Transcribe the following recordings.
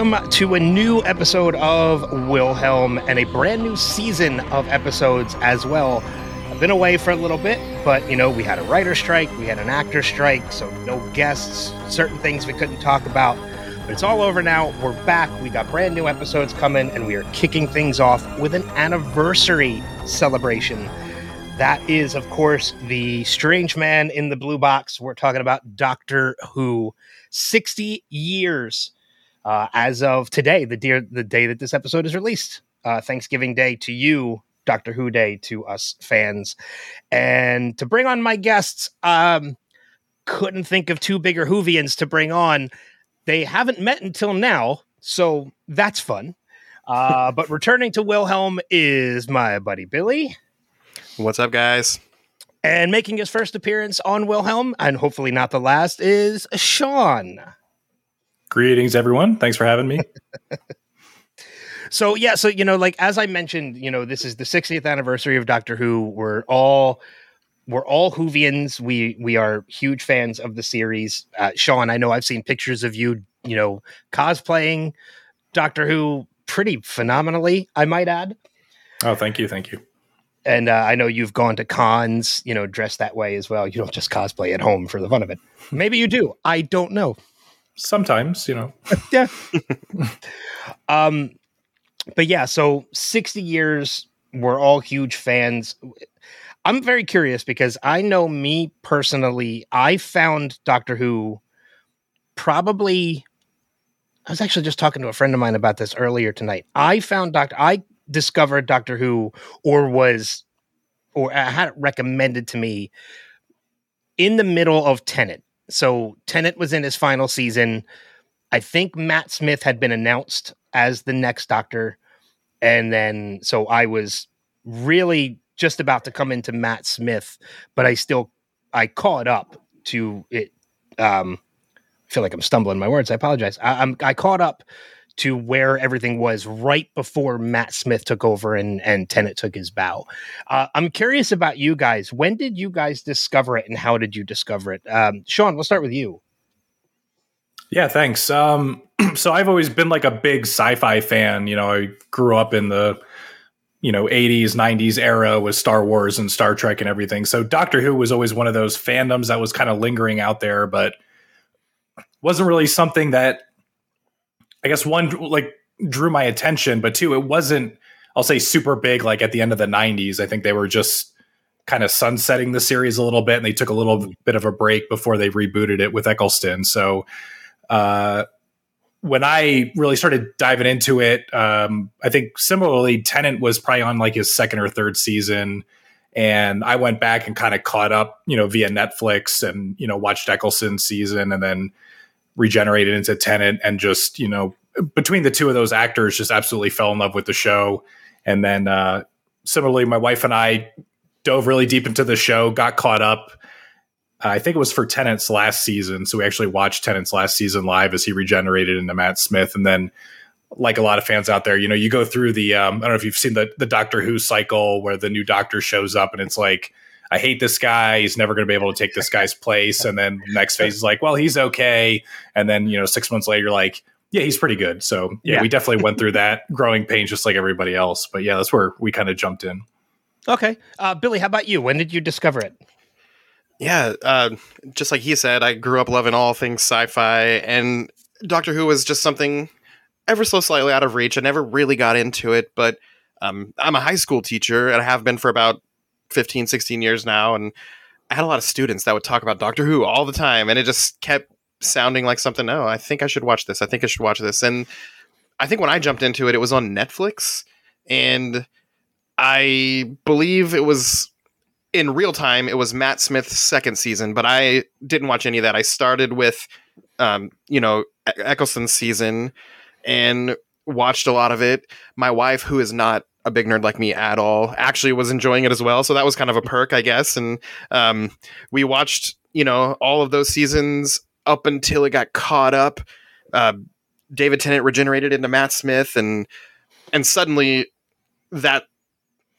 welcome to a new episode of Wilhelm and a brand new season of episodes as well. I've been away for a little bit, but you know, we had a writer strike, we had an actor strike, so no guests, certain things we couldn't talk about. But it's all over now. We're back. We got brand new episodes coming, and we are kicking things off with an anniversary celebration. That is, of course, the strange man in the blue box. We're talking about Doctor Who. 60 years uh, as of today, the, dear, the day that this episode is released. Uh, Thanksgiving Day to you, Doctor Who Day to us fans. And to bring on my guests, um, couldn't think of two bigger Whovians to bring on. They haven't met until now, so that's fun. Uh, but returning to Wilhelm is my buddy Billie. What's up, guys? And making his first appearance on Wilhelm, and hopefully not the last, is Sean. Greetings, everyone. Thanks for having me. so, yeah, so, you know, like as I mentioned, you know, this is the 60th anniversary of Doctor Who. We're all. We're all Whovians. We we are huge fans of the series. Uh, Sean, I know I've seen pictures of you, you know, cosplaying Doctor Who pretty phenomenally. I might add. Oh, thank you, thank you and uh, I know you've gone to cons, you know, dressed that way as well. You don't just cosplay at home for the fun of it. Maybe you do. I don't know. Sometimes, you know. yeah. um, but yeah, so sixty years. We're all huge fans. I'm very curious because I know me personally. I found Doctor Who probably. I was actually just talking to a friend of mine about this earlier tonight. I found Doctor. I discovered Doctor Who or was or had it recommended to me in the middle of Tennant. So Tennant was in his final season. I think Matt Smith had been announced as the next Doctor, and then so I was really just about to come into Matt Smith, but I still I caught up to it. Um, I feel like I'm stumbling my words. I apologize. I, I'm I caught up to where everything was right before Matt Smith took over and and Tennant took his bow. Uh, I'm curious about you guys. When did you guys discover it, and how did you discover it? Um, Sean, we'll start with you. Yeah, thanks. Um, so I've always been like a big sci-fi fan. You know, I grew up in the you know 80s 90s era with star wars and star trek and everything so doctor who was always one of those fandoms that was kind of lingering out there but wasn't really something that I guess one like drew my attention, but two, it wasn't. I'll say super big. Like at the end of the '90s, I think they were just kind of sunsetting the series a little bit, and they took a little bit of a break before they rebooted it with Eccleston. So, uh, when I really started diving into it, um, I think similarly, Tennant was probably on like his second or third season. And I went back and kind of caught up, you know, via Netflix and, you know, watched Eccleston's season and then regenerated into Tennant, and just you know between the two of those actors just absolutely fell in love with the show. And then uh, similarly my wife and I dove really deep into the show got caught up. I think it was for Tennant's last season. So we actually watched Tennant's last season live as he regenerated into Matt Smith. And then like a lot of fans out there you know you go through the um, I don't know if you've seen the the Doctor Who cycle where the new doctor shows up and it's like I hate this guy. He's never going to be able to take this guy's place. And then next phase is like, well, he's okay. And then, you know, six months later, you're like, yeah, he's pretty good. So yeah, yeah. we definitely went through that growing pains just like everybody else. But yeah, that's where we kind of jumped in. Okay. Uh, Billie, how about you? When did you discover it? Yeah, uh, just like he said, I grew up loving all things sci-fi, and Doctor Who was just something ever so slightly out of reach. I never really got into it, but um, I'm a high school teacher, and I have been for about 15, 16 years now. And I had a lot of students that would talk about Doctor Who all the time. And it just kept sounding like something. Oh, I think I should watch this. I think I should watch this. And I think when I jumped into it, it was on Netflix. And I believe it was in real time. It was Matt Smith's second season, but I didn't watch any of that. I started with, um, you know, Eccleston's season and watched a lot of it. My wife, who is not a big nerd like me at all. Actually was enjoying it as well so that was kind of a perk i guess. And um, we watched you know all of those seasons up until it got caught up. Uh, david tennant regenerated into matt smith and and suddenly that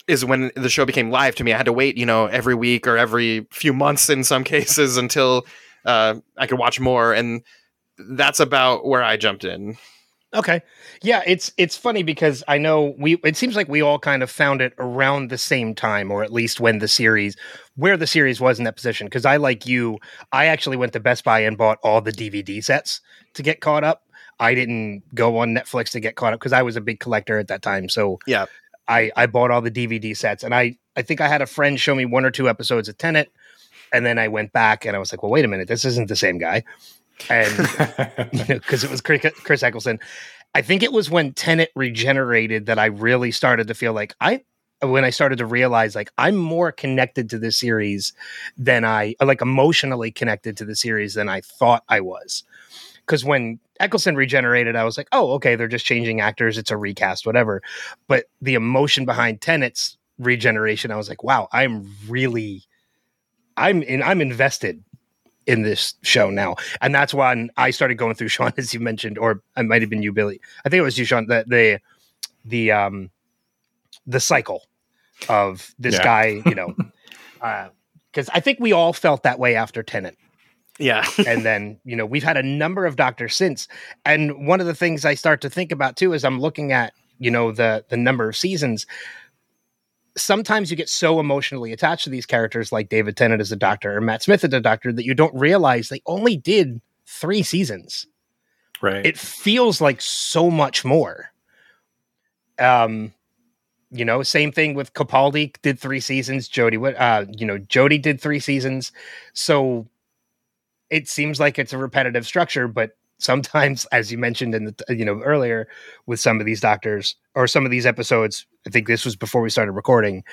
is when the show became live to me. I had to wait you know every week or every few months in some cases until uh, i could watch more and that's about where i jumped in Okay. Yeah, it's it's funny because I know we it seems like we all kind of found it around the same time or at least when the series where the series was in that position because I like you I actually went to Best Buy and bought all the DVD sets to get caught up. I didn't go on Netflix to get caught up because I was a big collector at that time. So Yeah. I I bought all the DVD sets and I I think I had a friend show me one or two episodes of Tennant and then I went back and I was like, "Well, wait a minute, this isn't the same guy." And because it was Chris Chris Eccleston. I think it was when Tennant regenerated that I really started to feel like I when I started to realize like I'm more connected to this series than I like emotionally connected to the series than I thought I was. Because when Eccleston regenerated, I was like, oh, okay, they're just changing actors, it's a recast, whatever. But the emotion behind Tennant's regeneration, I was like, wow, I'm really I'm in I'm invested in this show now. And that's when I started going through Sean, as you mentioned, or it might have been you, Billie. I think it was you, Sean, that the the um the cycle of this Yeah. guy, you know. uh because I think we all felt that way after Tennant. Yeah. and then, you know, we've had a number of doctors since. And one of the things I start to think about too is I'm looking at, you know, the the number of seasons. Sometimes you get so emotionally attached to these characters, like David Tennant as a doctor or Matt Smith as a doctor, that you don't realize they only did three seasons. right. It feels like so much more. Um, you know, same thing with Capaldi did three seasons. Jodie, what uh, you know, Jodie did three seasons. So it seems like it's a repetitive structure, but sometimes, as you mentioned in the you know earlier, with some of these doctors or some of these episodes, I think this was before we started recording.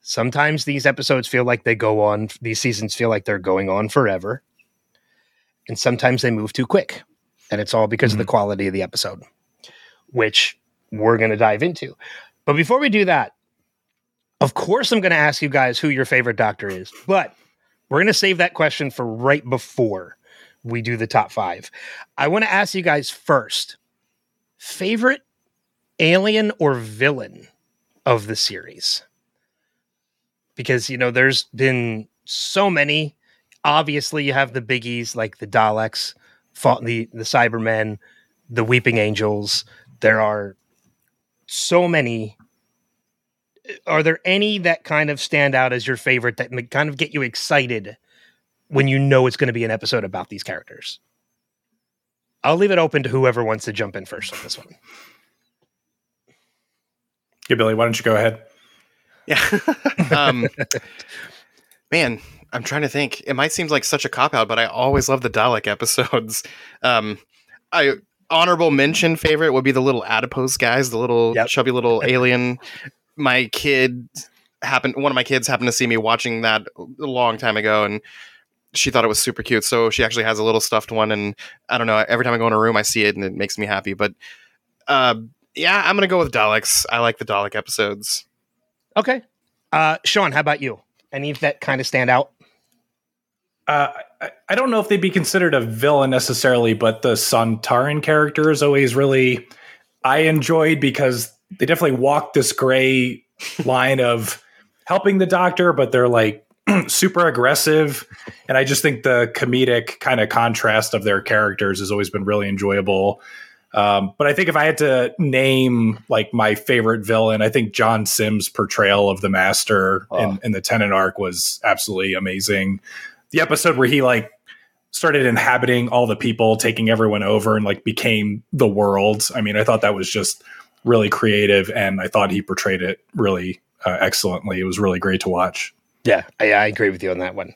Sometimes these episodes feel like they go on; these seasons feel like they're going on forever, and sometimes they move too quick, and it's all because of the mm-hmm. quality of the episode, which we're going to dive into. But before we do that, of course, I'm going to ask you guys who your favorite doctor is, but we're going to save that question for right before we do the top five. I want to ask you guys first favorite alien or villain of the series? Because, you know, there's been so many. Obviously, you have the biggies like the Daleks, the, the Cybermen, the Weeping Angels. There are so many. Are there any that kind of stand out as your favorite that kind of get you excited when you know it's going to be an episode about these characters? I'll leave it open to whoever wants to jump in first on this one. yeah, Billie, why don't you go ahead? Yeah. um, man, I'm trying to think. It might seem like such a cop out, but I always love the Dalek episodes. Um, I honorable mention favorite would be the little adipose guys, the little Yep. chubby little alien. My kid happened. One of my kids happened to see me watching that a long time ago, and she thought it was super cute. So she actually has a little stuffed one, and I don't know. Every time I go in a room, I see it, and it makes me happy. But uh, yeah, I'm gonna go with Daleks. I like the Dalek episodes. Okay. Uh, Sean, how about you? Any that kind of stand out? Uh, I, I don't know if they'd be considered a villain necessarily, but the Sontaran character is always really I enjoyed because they definitely walk this gray line of helping the doctor, but they're like super aggressive. And I just think the comedic kind of contrast of their characters has always been really enjoyable. Um, but I think if I had to name like my favorite villain, I think John Simm's portrayal of the Master Oh. in, in the Tennant arc was absolutely amazing. The episode where he like started inhabiting all the people, taking everyone over, and like became the world. I mean, I thought that was just really creative, and I thought he portrayed it really uh, excellently. It was really great to watch. Yeah, I, I agree with you on that one.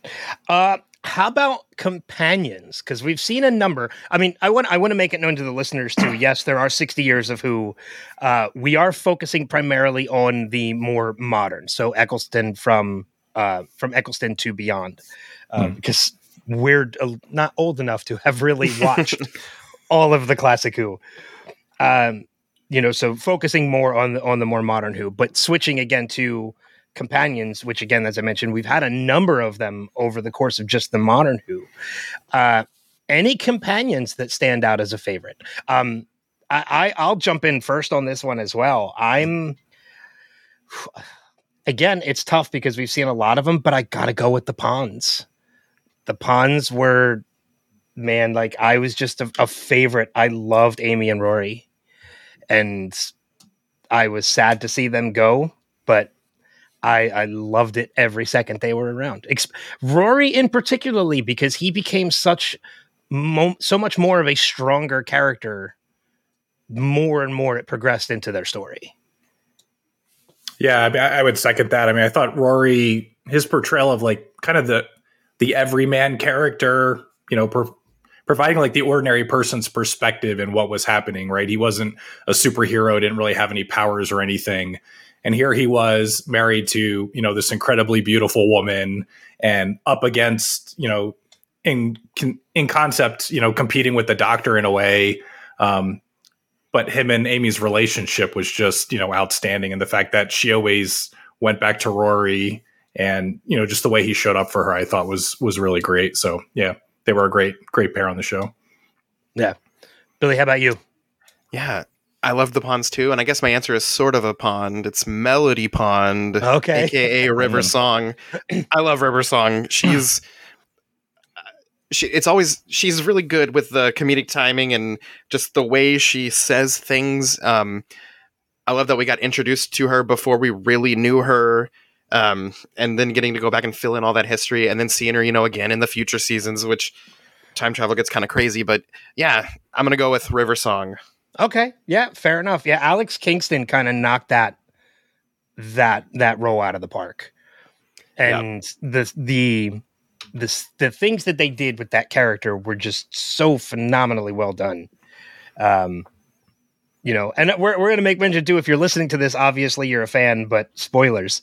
Uh, how about companions? Because we've seen a number. I mean, I want I want to make it known to the listeners too. Yes, there are sixty years of Who. Uh, we are focusing primarily on the more modern. So Eccleston from uh, from Eccleston to beyond, uh, Hmm. because we're uh, not old enough to have really watched all of the classic Who. Um, you know, so focusing more on the, on the more modern Who, but switching again to companions, which again, as I mentioned, we've had a number of them over the course of just the modern Who. Uh, any companions that stand out as a favorite? Um, I, I I'll jump in first on this one as well. I'm again, it's tough because we've seen a lot of them, but I gotta go with the Ponds. The Ponds were man, like I was just a, a favorite. I loved Amy and Rory, and I was sad to see them go, but I, I loved it every second they were around. Ex- Rory, in particularly, because he became such mo- so much more of a stronger character. More and more, it progressed into their story. Yeah, I, mean, I would second that. I mean, I thought Rory, his portrayal of like kind of the the everyman character, you know, per, providing like the ordinary person's perspective in what was happening. Right, he wasn't a superhero, didn't really have any powers or anything, and here he was married to you know this incredibly beautiful woman and up against you know in in concept you know competing with the doctor in a way um, but him and Amy's relationship was just you know outstanding, and the fact that she always went back to Rory, and you know just the way he showed up for her, I thought was was really great. So yeah, they were a great great pair on the show. Yeah, Billy, how about you? Yeah, I love the ponds too, and I guess my answer is sort of a pond. It's Melody Pond, okay, aka River Song. I love River Song. She's she it's always she's really good with the comedic timing and just the way she says things. Um, I love that we got introduced to her before we really knew her. Um, and then getting to go back and fill in all that history and then seeing her, you know, again in the future seasons, which time travel gets kind of crazy. But yeah, I'm gonna go with River Song. Okay. Yeah, fair enough. Yeah, Alex Kingston kind of knocked that that that role out of the park. And yep. the the the the things that they did with that character were just so phenomenally well done. Um, you know, and we're we're gonna make mention too. If you're listening to this, obviously you're a fan, but spoilers.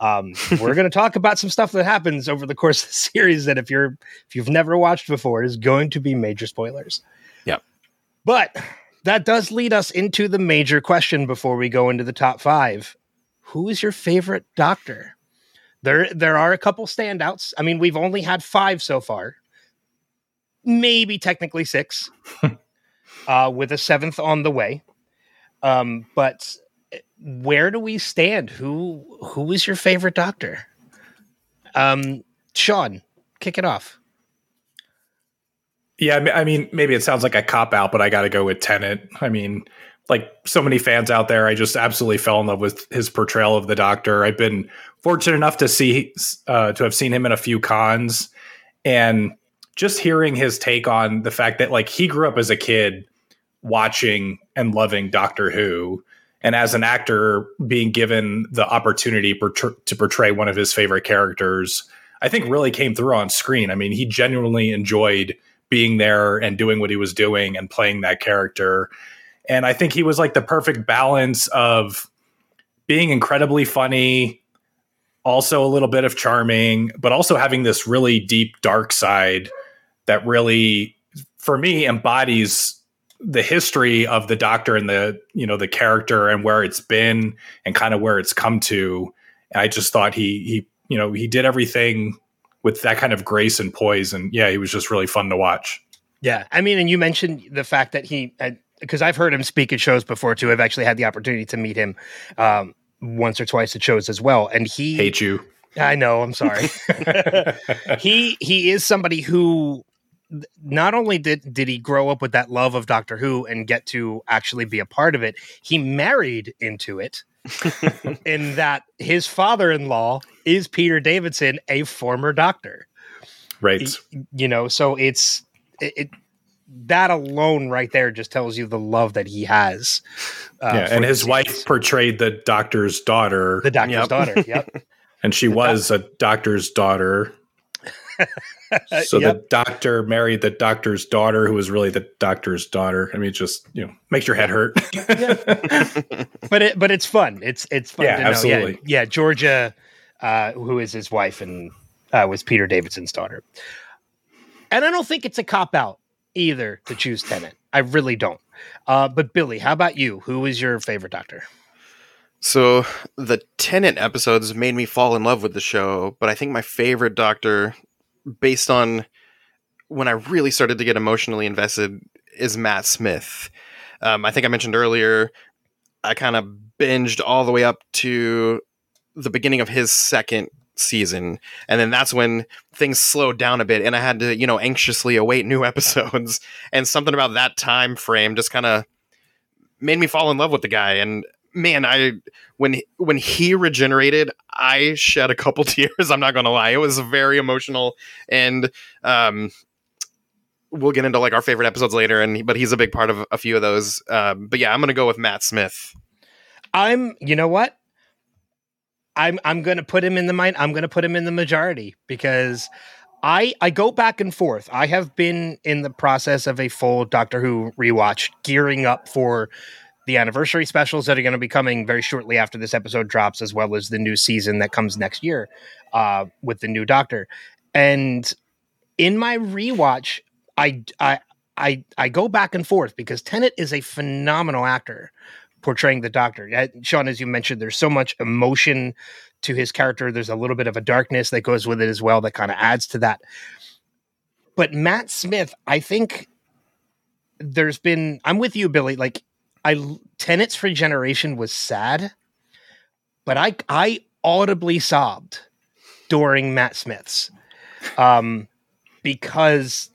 Um, we're gonna talk about some stuff that happens over the course of the series that if you're if you've never watched before, is going to be major spoilers. Yep. But that does lead us into the major question before we go into the top five. Who is your favorite doctor? There, there are a couple standouts. I mean, we've only had five so far, maybe technically six, uh, with a seventh on the way. Um, but where do we stand? Who, who is your favorite doctor? Um, Sean, kick it off. Yeah, I mean, maybe it sounds like a cop out, but I got to go with Tennant. I mean, like so many fans out there, I just absolutely fell in love with his portrayal of the Doctor. I've been fortunate enough to see uh, to have seen him in a few cons, and just hearing his take on the fact that like he grew up as a kid watching and loving Doctor Who, and as an actor being given the opportunity to portray one of his favorite characters, I think really came through on screen. I mean, he genuinely enjoyed being there and doing what he was doing and playing that character and I think he was like the perfect balance of being incredibly funny, also a little bit of charming, but also having this really deep, dark side that really, for me, embodies the history of the doctor and the you know the character and where it's been and kind of where it's come to. And I just thought he he you know he did everything with that kind of grace and poise, and yeah, he was just really fun to watch. Yeah, I mean, and you mentioned the fact that he because I've heard him speak at shows before too. I've actually had the opportunity to meet him um, once or twice at shows as well, and he hate you. I know. I'm sorry. he he is somebody who not only did did he grow up with that love of Doctor Who and get to actually be a part of it, he married into it. in that his father-in-law is Peter Davidson, a former doctor. Right. You know, so it's it, that alone right there just tells you the love that he has. Uh, yeah, and his wife portrayed the doctor's daughter. The doctor's yep. daughter. Yep. and she the was doc- a doctor's daughter. so yep. the doctor married the doctor's daughter, who was really the doctor's daughter. I mean, it just you know makes your head hurt. but it but it's fun. It's it's fun. Yeah, absolutely. Yeah, yeah, Georgia, uh, who is his wife and uh, was Peter Davidson's daughter. And I don't think it's a cop out either to choose Tennant. I really don't. Uh, but Billie, how about you? Who is your favorite Doctor? So the Tennant episodes made me fall in love with the show, but I think my favorite Doctor, based on when I really started to get emotionally invested, is Matt Smith. Um, I think I mentioned earlier, I kind of binged all the way up to the beginning of his second season and then that's when things slowed down a bit and i had to you know anxiously await new episodes and something about that time frame just kind of made me fall in love with the guy and man i when when he regenerated i shed a couple tears i'm not gonna lie it was very emotional and um we'll get into like our favorite episodes later and but he's a big part of a few of those um but yeah i'm gonna go with matt smith I'm, you know what? I'm I'm going to put him in the mind. I'm going to put him in the majority because I I go back and forth. I have been in the process of a full Doctor Who rewatch, gearing up for the anniversary specials that are going to be coming very shortly after this episode drops, as well as the new season that comes next year uh, with the new Doctor. And in my rewatch, I I I I go back and forth because Tennant is a phenomenal actor portraying the doctor. Sean, as you mentioned, there's so much emotion to his character. There's a little bit of a darkness that goes with it as well that kind of adds to that. But Matt Smith, I think there's been I'm with you, Billie. Like I Tennant's for Generation was sad, but I I audibly sobbed during Matt Smith's. Um because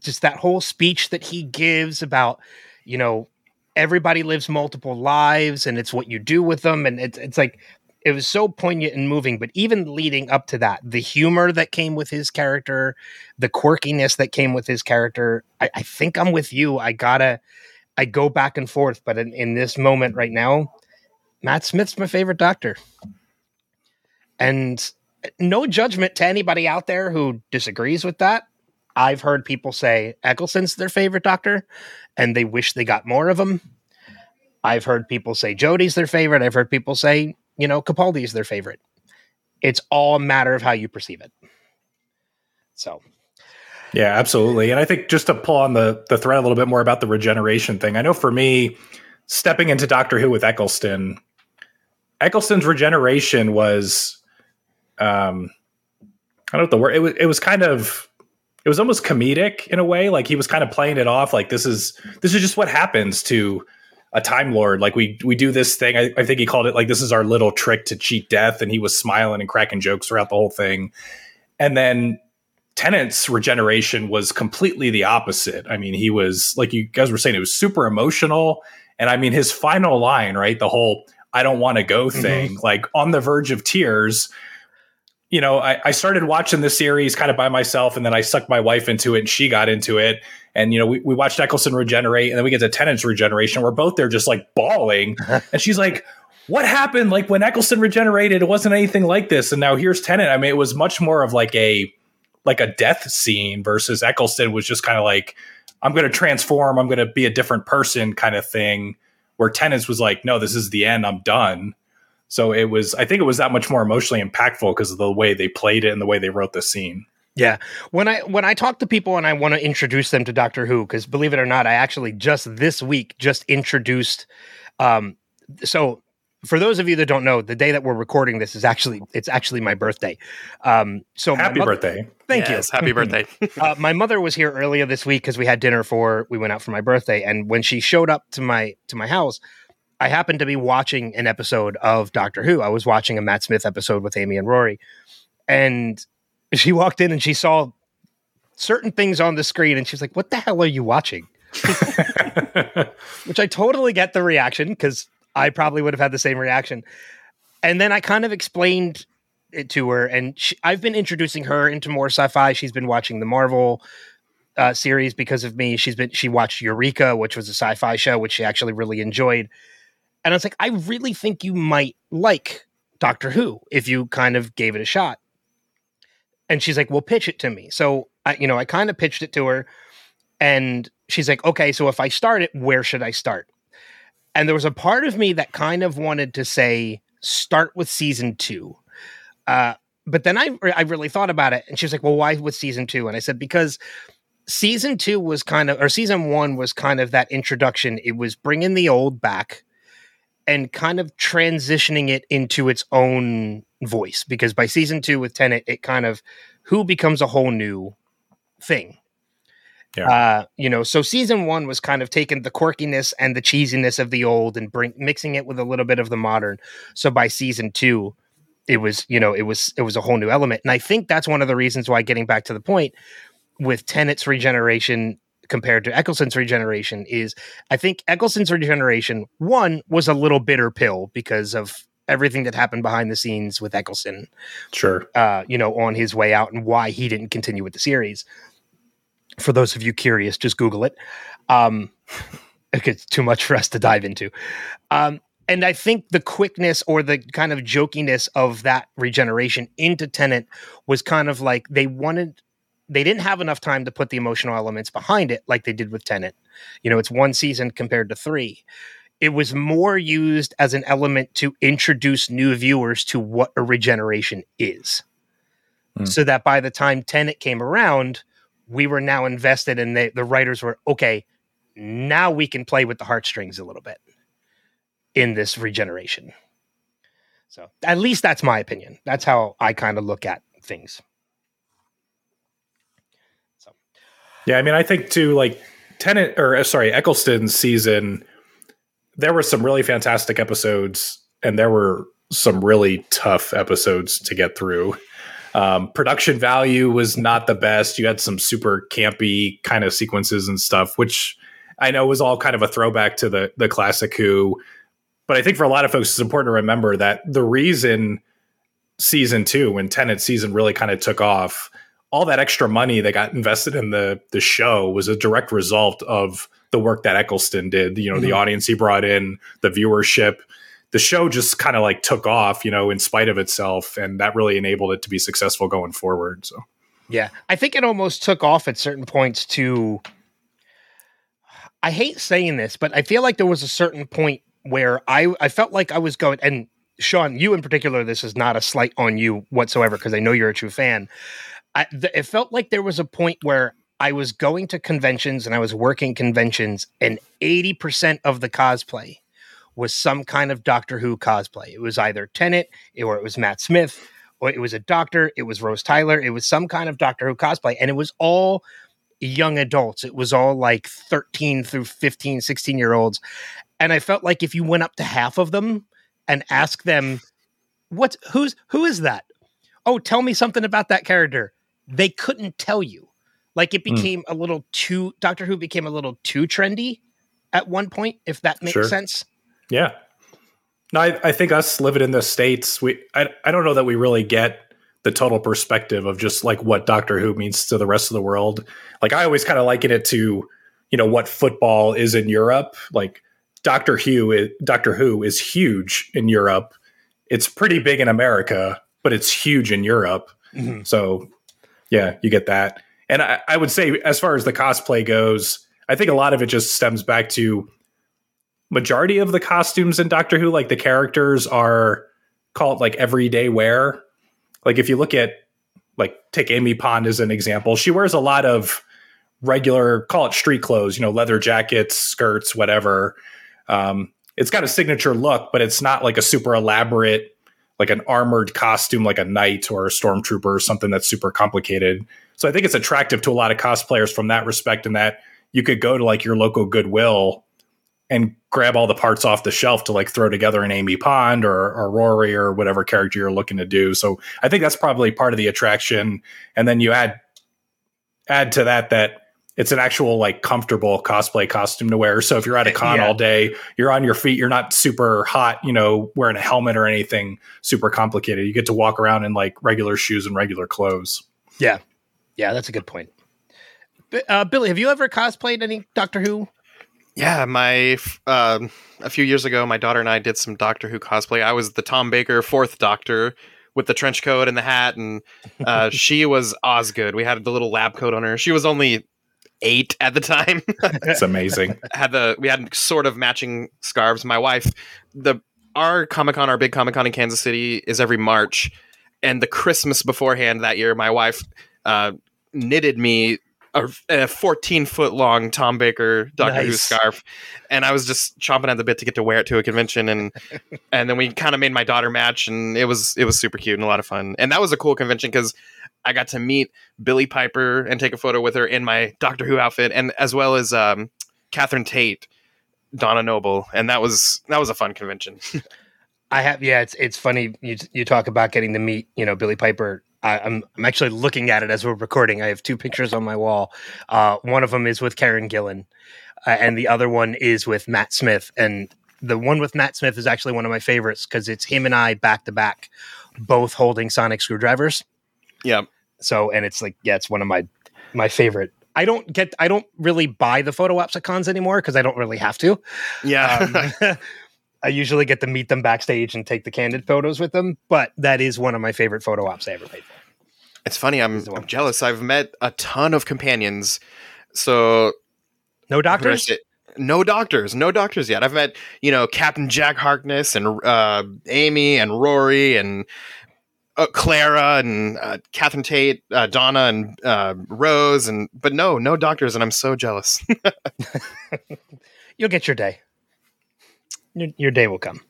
just that whole speech that he gives about, you know, everybody lives multiple lives and it's what you do with them. And it's it's like it was so poignant and moving but even leading up to that the humor that came with his character the quirkiness that came with his character i, I think i'm with you. I gotta i go back and forth but in, in this moment right now matt smith's my favorite doctor. And uh, no judgment to anybody out there who disagrees with that I've heard people say Eccleston's their favorite doctor and they wish they got more of him. I've heard people say Jodie's their favorite. I've heard people say, you know, Capaldi's their favorite. It's all a matter of how you perceive it. So, yeah, absolutely. And I think just to pull on the the thread a little bit more about the regeneration thing. I know for me, stepping into Doctor Who with Eccleston, Eccleston's regeneration was, um, I don't know what the word. It was. It was kind of it was almost comedic in a way. Like he was kind of playing it off like this is this is just what happens to a time lord. Like we we do this thing. I, I think he called it like this is our little trick to cheat death, and he was smiling and cracking jokes throughout the whole thing. And then Tennant's regeneration was completely the opposite. I mean, he was like you guys were saying, it was super emotional. And I mean, his final line, right? The whole I don't want to go mm-hmm. thing, mm-hmm. like on the verge of tears you know, I, I, started watching the series kind of by myself, and then I sucked my wife into it, and she got into it. And you know, we, we watched Eccleston regenerate, and then we get to Tennant's regeneration. We're both there, just like bawling, and she's like, "What happened? Like when Eccleston regenerated, it wasn't anything like this, and now here's Tennant. I mean, it was much more of like a like a death scene versus Eccleston was just kind of like, I'm going to transform, I'm going to be a different person, kind of thing. Where Tennant's was like, no, this is the end, I'm done so it was, I think it was that much more emotionally impactful because of the way they played it and the way they wrote the scene. Yeah. When I when I talk to people and I want to introduce them to Doctor Who, because believe it or not, I actually just this week just introduced um so for those of you that don't know, the day that we're recording this is actually it's actually my birthday. Um so happy mother, birthday. Thank yes, you. Happy birthday. uh, my mother was here earlier this week because we had dinner for we went out for my birthday. And when she showed up to my to my house, I happened to be watching an episode of Doctor Who. I was watching a Matt Smith episode with Amy and Rory, and she walked in and she saw certain things on the screen, and she's like, "What the hell are you watching?" Which I totally get the reaction because I probably would have had the same reaction. And then I kind of explained it to her, and she, I've been introducing her into more sci-fi. She's been watching the Marvel uh, series because of me. She's been she watched Eureka, which was a sci-fi show, which she actually really enjoyed. And I was like, I really think you might like Doctor Who if you kind of gave it a shot. And she's like, well, pitch it to me. So I, you know, I kind of pitched it to her and she's like, okay, so if I start it, where should I start? And there was a part of me that kind of wanted to say, start with season two. Uh, but then I, I really thought about it and she was like, well, why with season two? And I said, because season two was kind of, or season one was kind of that introduction. It was bringing the old back and kind of transitioning it into its own voice because by season two with Tennant, it kind of who becomes a whole new thing. Yeah. Uh, you know, so season one was kind of taking the quirkiness and the cheesiness of the old and bring mixing it with a little bit of the modern. So by season two, it was you know it was it was a whole new element and i think that's one of the reasons why getting back to the point with Tennant's regeneration compared to Eccleston's regeneration is I think Eccleston's regeneration one was a little bitter pill because of everything that happened behind the scenes with Eccleston. Sure. Uh, you know, on his way out and why he didn't continue with the series. For those of you curious, just Google it. Um, it's too much for us to dive into. Um, and I think the quickness or the kind of jokiness of that regeneration into Tennant was kind of like they wanted they didn't have enough time to put the emotional elements behind it like they did with Tennant. You know, it's one season compared to three. It was more used as an element to introduce new viewers to what a regeneration is. Hmm. So that by the time Tennant came around, we were now invested and the, the writers were, okay, now we can play with the heartstrings a little bit in this regeneration. So at least that's my opinion. That's how I kind of look at things. Yeah, I mean, I think too, like Tennant or uh, sorry, Eccleston's season, there were some really fantastic episodes, and there were some really tough episodes to get through. Um, production value was not the best. You had some super campy kind of sequences and stuff, which I know was all kind of a throwback to the the classic Who. But I think for a lot of folks, it's important to remember that the reason season two, when Tennant season really kind of took off, all that extra money that got invested in the the show was a direct result of the work that Eccleston did. You know, mm-hmm. the audience he brought in, the viewership. The show just kind of like took off, you know, in spite of itself, and that really enabled it to be successful going forward. So, yeah, I think it almost took off at certain points to. I hate saying this, but I feel like there was a certain point where I I felt like I was going, and Sean, you in particular, this is not a slight on you whatsoever because I know you're a true fan. I, th- it felt like there was a point where I was going to conventions and I was working conventions, and 80% of the cosplay was some kind of Doctor Who cosplay. It was either Tennant or it was Matt Smith, or it was a doctor, it was Rose Tyler, it was some kind of Doctor Who cosplay, and it was all young adults. It was all like 13 through 15, 16 year olds. And I felt like if you went up to half of them and asked them, "What's who's who is that? Oh, tell me something about that character." They couldn't tell you. Like it hmm. became mm. a little too Doctor Who became a little too trendy at one point, if that makes sure. sense. Yeah. No, I, I think us living in the States, we I, I don't know that we really get the total perspective of just like what Doctor Who means to the rest of the world. Like I always kind of liken it to, you know, what football is in Europe. Like Doctor Who is, Doctor Who is huge in Europe. It's pretty big in America, but it's huge in Europe. Mm-hmm. So yeah, you get that. And I, I would say, as far as the cosplay goes, I think a lot of it just stems back to majority of the costumes in Doctor Who, like the characters are called like everyday wear. Like if you look at like take Amy Pond as an example, she wears a lot of regular call it street clothes, you know, leather jackets, skirts, whatever. Um, it's got a signature look, but it's not like a super elaborate like an armored costume like a knight or a stormtrooper or something that's super complicated. So I think it's attractive to a lot of cosplayers from that respect and that you could go to like your local Goodwill and grab all the parts off the shelf to like throw together an Amy Pond or, or Rory or whatever character you're looking to do. So I think that's probably part of the attraction. And then you add add to that that it's an actual like comfortable cosplay costume to wear. So if you're at a con yeah. all day, you're on your feet, you're not super hot, you know, wearing a helmet or anything super complicated. You get to walk around in like regular shoes and regular clothes. Yeah. Yeah, that's a good point. Uh, Billie, have you ever cosplayed any Doctor Who? Yeah, my uh, a few years ago, my daughter and I did some Doctor Who cosplay. I was the Tom Baker fourth Doctor with the trench coat and the hat, and uh, she was Osgood. We had the little lab coat on her. She was only eight at the time. It's amazing. had the we had sort of matching scarves. My wife, the our Comic Con, our big Comic Con in Kansas City is every March, and the Christmas beforehand that year, my wife uh, knitted me a, a 14 foot long Tom Baker Doctor nice. Who scarf, and I was just chomping at the bit to get to wear it to a convention, and and then we kind of made my daughter match, and it was it was super cute and a lot of fun, and that was a cool convention because I got to meet Billie Piper and take a photo with her in my Doctor Who outfit, and as well as um, Catherine Tate, Donna Noble, and that was that was a fun convention. I have. Yeah, it's it's funny. You you talk about getting to meet you know Billie Piper. I, I'm I'm actually looking at it as we're recording. I have two pictures on my wall. Uh, one of them is with Karen Gillan, uh, and the other one is with Matt Smith. And the one with Matt Smith is actually one of my favorites because it's him and I back to back, both holding sonic screwdrivers. Yeah. So, and it's like, yeah, it's one of my my favorite. I don't get, I don't really buy the photo ops at cons anymore because I don't really have to. Yeah. Um, I usually get to meet them backstage and take the candid photos with them, but that is one of my favorite photo ops I ever paid for. it's funny. I'm, He's the one. I'm jealous. I've met a ton of companions. So No who did I doctors. No doctors, no doctors yet. I've met, you know, Captain Jack Harkness and uh, Amy and Rory and uh, Clara and uh, Catherine Tate, uh, Donna and uh, Rose, and but no, no doctors, and I'm so jealous. You'll get your day. Your, your day will come.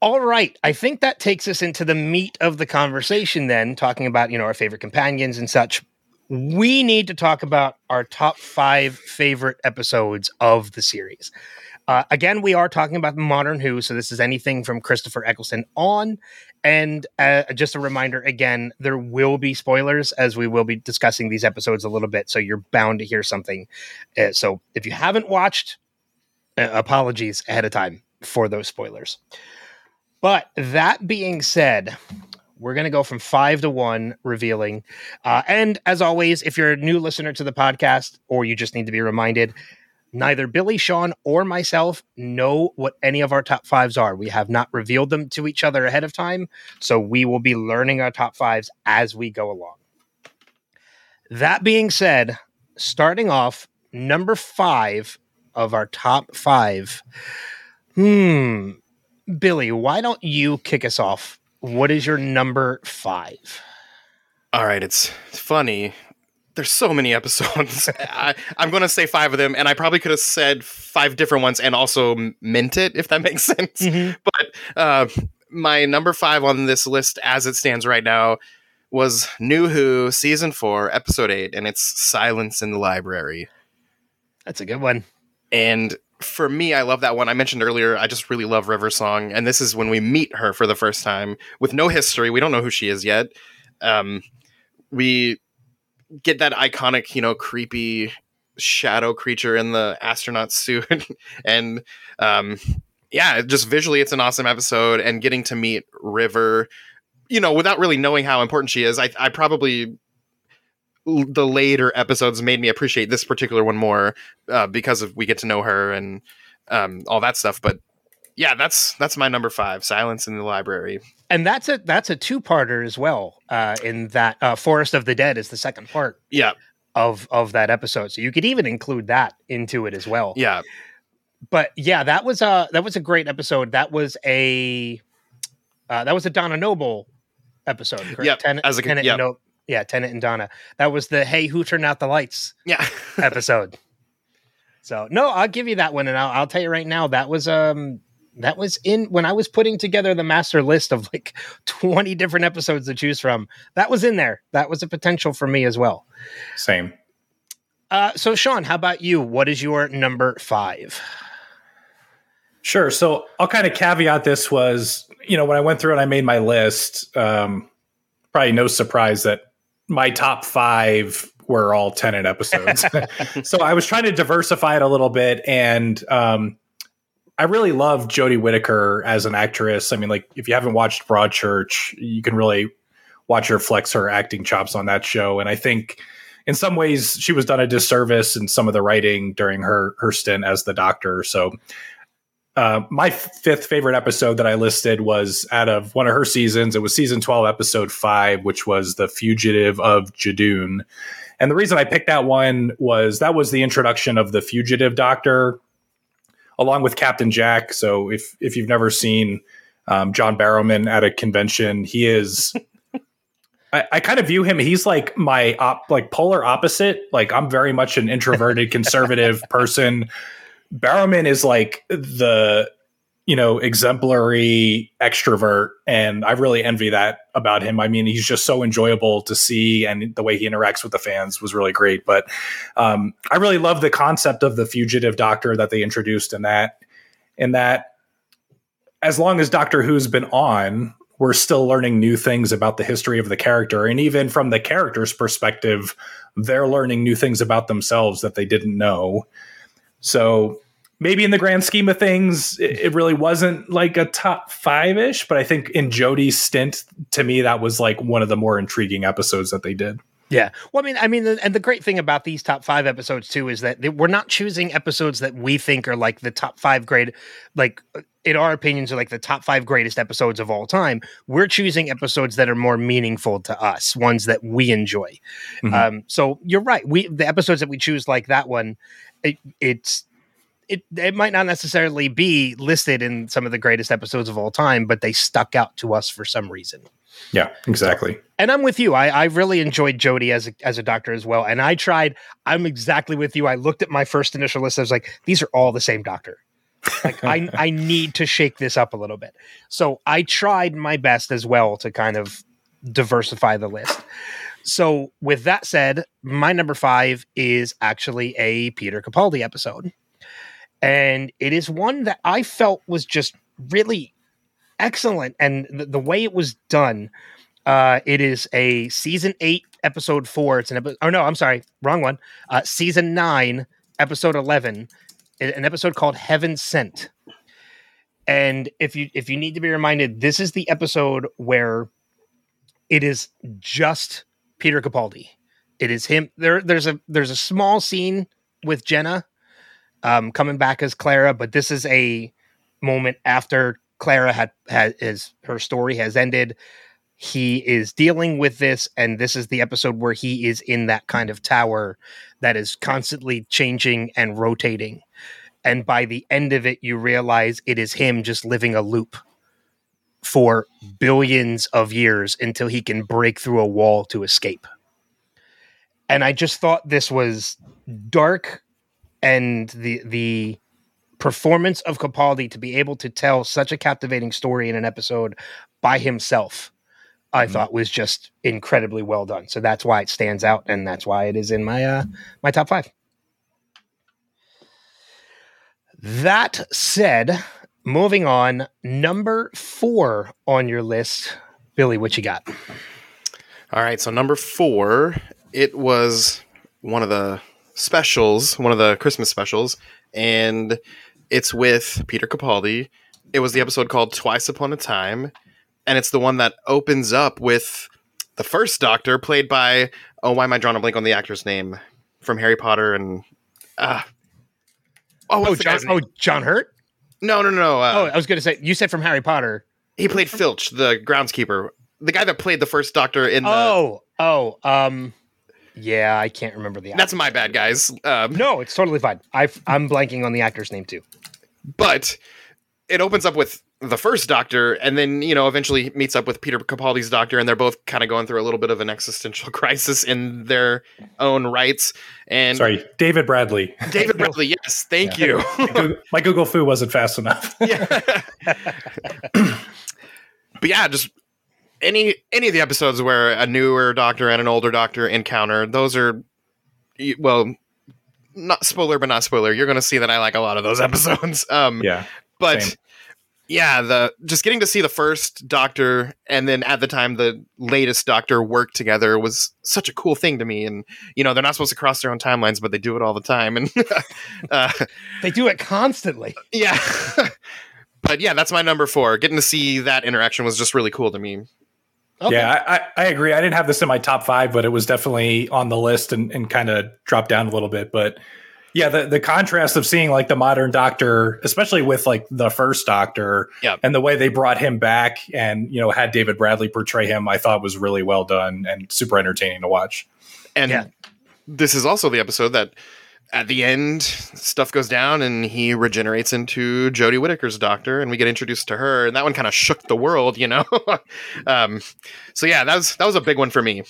All right. I think that takes us into the meat of the conversation then, talking about, you know, our favorite companions and such. We need to talk about our top five favorite episodes of the series. Uh, again, we are talking about the Modern Who, so this is anything from Christopher Eccleston on. And uh, just a reminder again, there will be spoilers as we will be discussing these episodes a little bit, so you're bound to hear something. Uh, so if you haven't watched, uh, apologies ahead of time for those spoilers. But that being said, we're going to go from five to one, revealing. Uh, and as always, if you're a new listener to the podcast or you just need to be reminded, neither Billie, Sean, or myself know what any of our top fives are. We have not revealed them to each other ahead of time. So we will be learning our top fives as we go along. That being said, starting off, number five of our top five. Hmm. Billy, why don't you kick us off? What is your number five? All right, it's, it's funny. There's so many episodes. I, I'm going to say five of them, and I probably could have said five different ones and also meant it, if that makes sense. But uh, my number five on this list, as it stands right now, was New Who season four, episode eight, and it's Silence in the Library. That's a good one. And for me, I love that one. I mentioned earlier, I just really love River Song. And this is when we meet her for the first time with no history. We don't know who she is yet. Um, we get that iconic, you know, creepy shadow creature in the astronaut suit. and um, yeah, just visually, it's an awesome episode. And getting to meet River, you know, without really knowing how important she is, I, I probably the later episodes made me appreciate this particular one more uh, because of we get to know her and um, all that stuff. But yeah, that's that's my number five. Silence in the library. And that's a that's a two parter as well. Uh, in that uh, Forest of the Dead is the second part Yeah, of of that episode, so you could even include that into it as well. yeah, But yeah, that was a that was a great episode. That was a uh, that was a Donna Noble episode. Correct? Yep, Tennant, as a- Tennant yep. and no, yeah, Tennant and Donna. That was the Hey, who turned out the lights yeah. episode. so no, I'll give you that one, and I'll, I'll tell you right now that was um that was in when I was putting together the master list of like twenty different episodes to choose from. That was in there. That was a potential for me as well. Same. Uh, so Sean, how about you? What is your number five? Sure. So I'll kind of caveat this was, you know, when I went through and I made my list, um, probably no surprise that my top five were all Tennant episodes. so I was trying to diversify it a little bit. And um, I really love Jodie Whittaker as an actress. I mean, like, if you haven't watched Broadchurch, you can really watch her flex her acting chops on that show. And I think in some ways she was done a disservice in some of the writing during her her stint as the doctor. So uh, my fifth favorite episode that I listed was out of one of her seasons. It was season 12, episode five, which was The Fugitive of Judoon. And the reason I picked that one was that was the introduction of the fugitive doctor along with Captain Jack. So if, if you've never seen um, John Barrowman at a convention, he is. I, I kind of view him. He's like my op, like polar opposite. Like I'm very much an introverted, conservative person. Barrowman is like the you know exemplary extrovert, and I really envy that about him. I mean, he's just so enjoyable to see, and the way he interacts with the fans was really great. But um, I really love the concept of the fugitive doctor that they introduced in that in that as long as Doctor Who's been on, we're still learning new things about the history of the character. And even from the character's perspective, they're learning new things about themselves that they didn't know. So maybe in the grand scheme of things, it, it really wasn't like a top five ish. But I think in Jodie's stint, to me, that was like one of the more intriguing episodes that they did. Yeah. Well, I mean, I mean, and the great thing about these top five episodes too is that we're not choosing episodes that we think are like the top five grade, like in our opinions, are like the top five greatest episodes of all time. We're choosing episodes that are more meaningful to us, ones that we enjoy. Mm-hmm. Um, so you're right. We the episodes that we choose, like that one, it, it's it it might not necessarily be listed in some of the greatest episodes of all time, but they stuck out to us for some reason. Yeah, exactly. And I'm with you. I, I really enjoyed Jodie as a, as a doctor as well. And I tried. I'm exactly with you. I looked at my first initial list. I was like, these are all the same doctor. Like I I need to shake this up a little bit. So I tried my best as well to kind of diversify the list. So with that said, my number five is actually a Peter Capaldi episode. And it is one that I felt was just really excellent. And the, the way it was done, uh, it is a season eight, episode four. It's an episode. Oh no, I'm sorry, wrong one. Uh, season nine, episode eleven, an episode called Heaven Sent. And if you if you need to be reminded, this is the episode where it is just Peter Capaldi. It is him. There, there's a there's a small scene with Jenna um, coming back as Clara, but this is a moment after Clara had is her story has ended. He is dealing with this, and this is the episode where he is in that kind of tower that is constantly changing and rotating. And by the end of it, you realize it is him just living a loop for billions of years until he can break through a wall to escape. And I just thought this was dark and the the performance of Capaldi to be able to tell such a captivating story in an episode by himself, I mm-hmm. thought was just incredibly well done. So that's why it stands out, and that's why it is in my uh, my top five. That said, moving on, number four on your list, Billie, what you got? All right, so number four, it was one of the specials, one of the Christmas specials, and it's with Peter Capaldi. It was the episode called Twice Upon a Time, and it's the one that opens up with the first Doctor, played by oh, why am I drawing a blank on the actor's name from Harry Potter and uh, oh, oh, John, oh, John Hurt. No, no, no. Uh, oh, I was going to say you said from Harry Potter. He played Filch, the groundskeeper, the guy that played the first Doctor in. The, oh, oh, um, yeah, I can't remember the. That's my bad, guys. Um, no, it's totally fine. i I'm blanking on the actor's name too. But it opens up with the first Doctor, and then you know eventually meets up with Peter Capaldi's Doctor, and they're both kind of going through a little bit of an existential crisis in their own rights. And sorry, David Bradley. David Bradley. Yes, thank yeah. you. my, Google, my Google foo wasn't fast enough. yeah. but yeah, just any any of the episodes where a newer doctor and an older doctor encounter, those are well, not spoiler, but not spoiler. You're going to see that I like a lot of those episodes. Um, yeah, but same. yeah, the just getting to see the first Doctor and then at the time the latest Doctor work together was such a cool thing to me. And you know, they're not supposed to cross their own timelines, but they do it all the time, and uh, they do it constantly. Yeah. but yeah, that's my number four. Getting to see that interaction was just really cool to me. Okay. Yeah, I, I, agree. I didn't have this in my top five, but it was definitely on the list and, and kind of dropped down a little bit. But yeah, the, the contrast of seeing like the modern doctor, especially with like the first doctor yep. and the way they brought him back and, you know, had David Bradley portray him, I thought was really well done and super entertaining to watch. And yeah. this is also the episode that at the end, stuff goes down and he regenerates into Jodie Whittaker's doctor, and we get introduced to her, and that one kind of shook the world, you know. um, so yeah, that was that was a big one for me.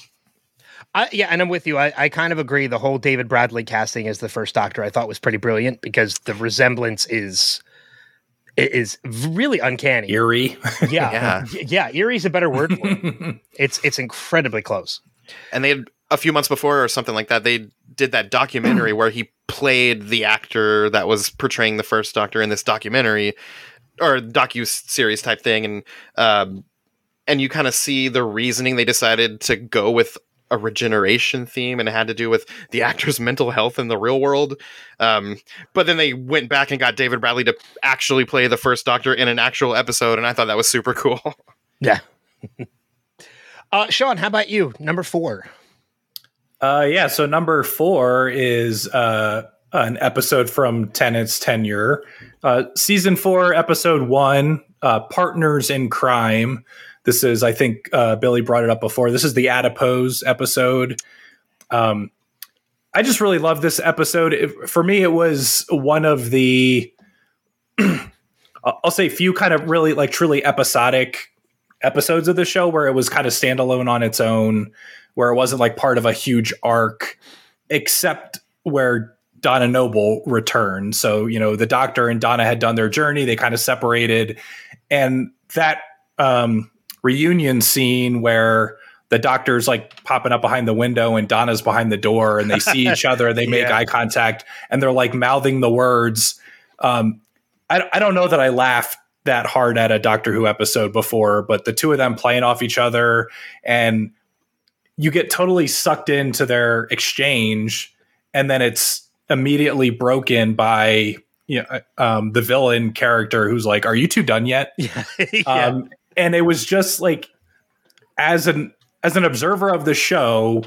I, yeah, and I'm with you. I, I kind of agree. The whole David Bradley casting as the first Doctor, I thought was pretty brilliant because the resemblance is is really uncanny, eerie. Yeah, yeah, yeah. Eerie's a better word. It. it's it's incredibly close. And they had a few months before or something like that. They did that documentary where he played the actor that was portraying the first Doctor in this documentary. or docu series type thing, and um, and you kind of see the reasoning they decided to go with a regeneration theme and it had to do with the actor's mental health in the real world. Um, but then they went back and got David Bradley to actually play the first Doctor in an actual episode, and I thought that was super cool. Yeah. uh, Sean, how about you? Number four. Uh, yeah. So number four is uh, an episode from Tennant's tenure, uh, season four, episode one, uh, "Partners in Crime." This is, I think, uh, Billie brought it up before. This is the adipose episode. Um, I just really love this episode. It, for me, it was one of the, I'll say, few kind of really like truly episodic episodes of the show where it was kind of standalone on its own, where it wasn't like part of a huge arc, except where Donna Noble returned. So, you know, the doctor and Donna had done their journey, they kind of separated. And that um, reunion scene where the doctor's like popping up behind the window and Donna's behind the door and they see each other and they make yeah. eye contact and they're like mouthing the words. Um, I, I don't know that I laughed that hard at a Doctor Who episode before, but the two of them playing off each other and you get totally sucked into their exchange and then it's immediately broken by you know, um, the villain character who's like, "Are you two done yet?" Yeah. yeah. Um, and it was just like as an as an observer of the show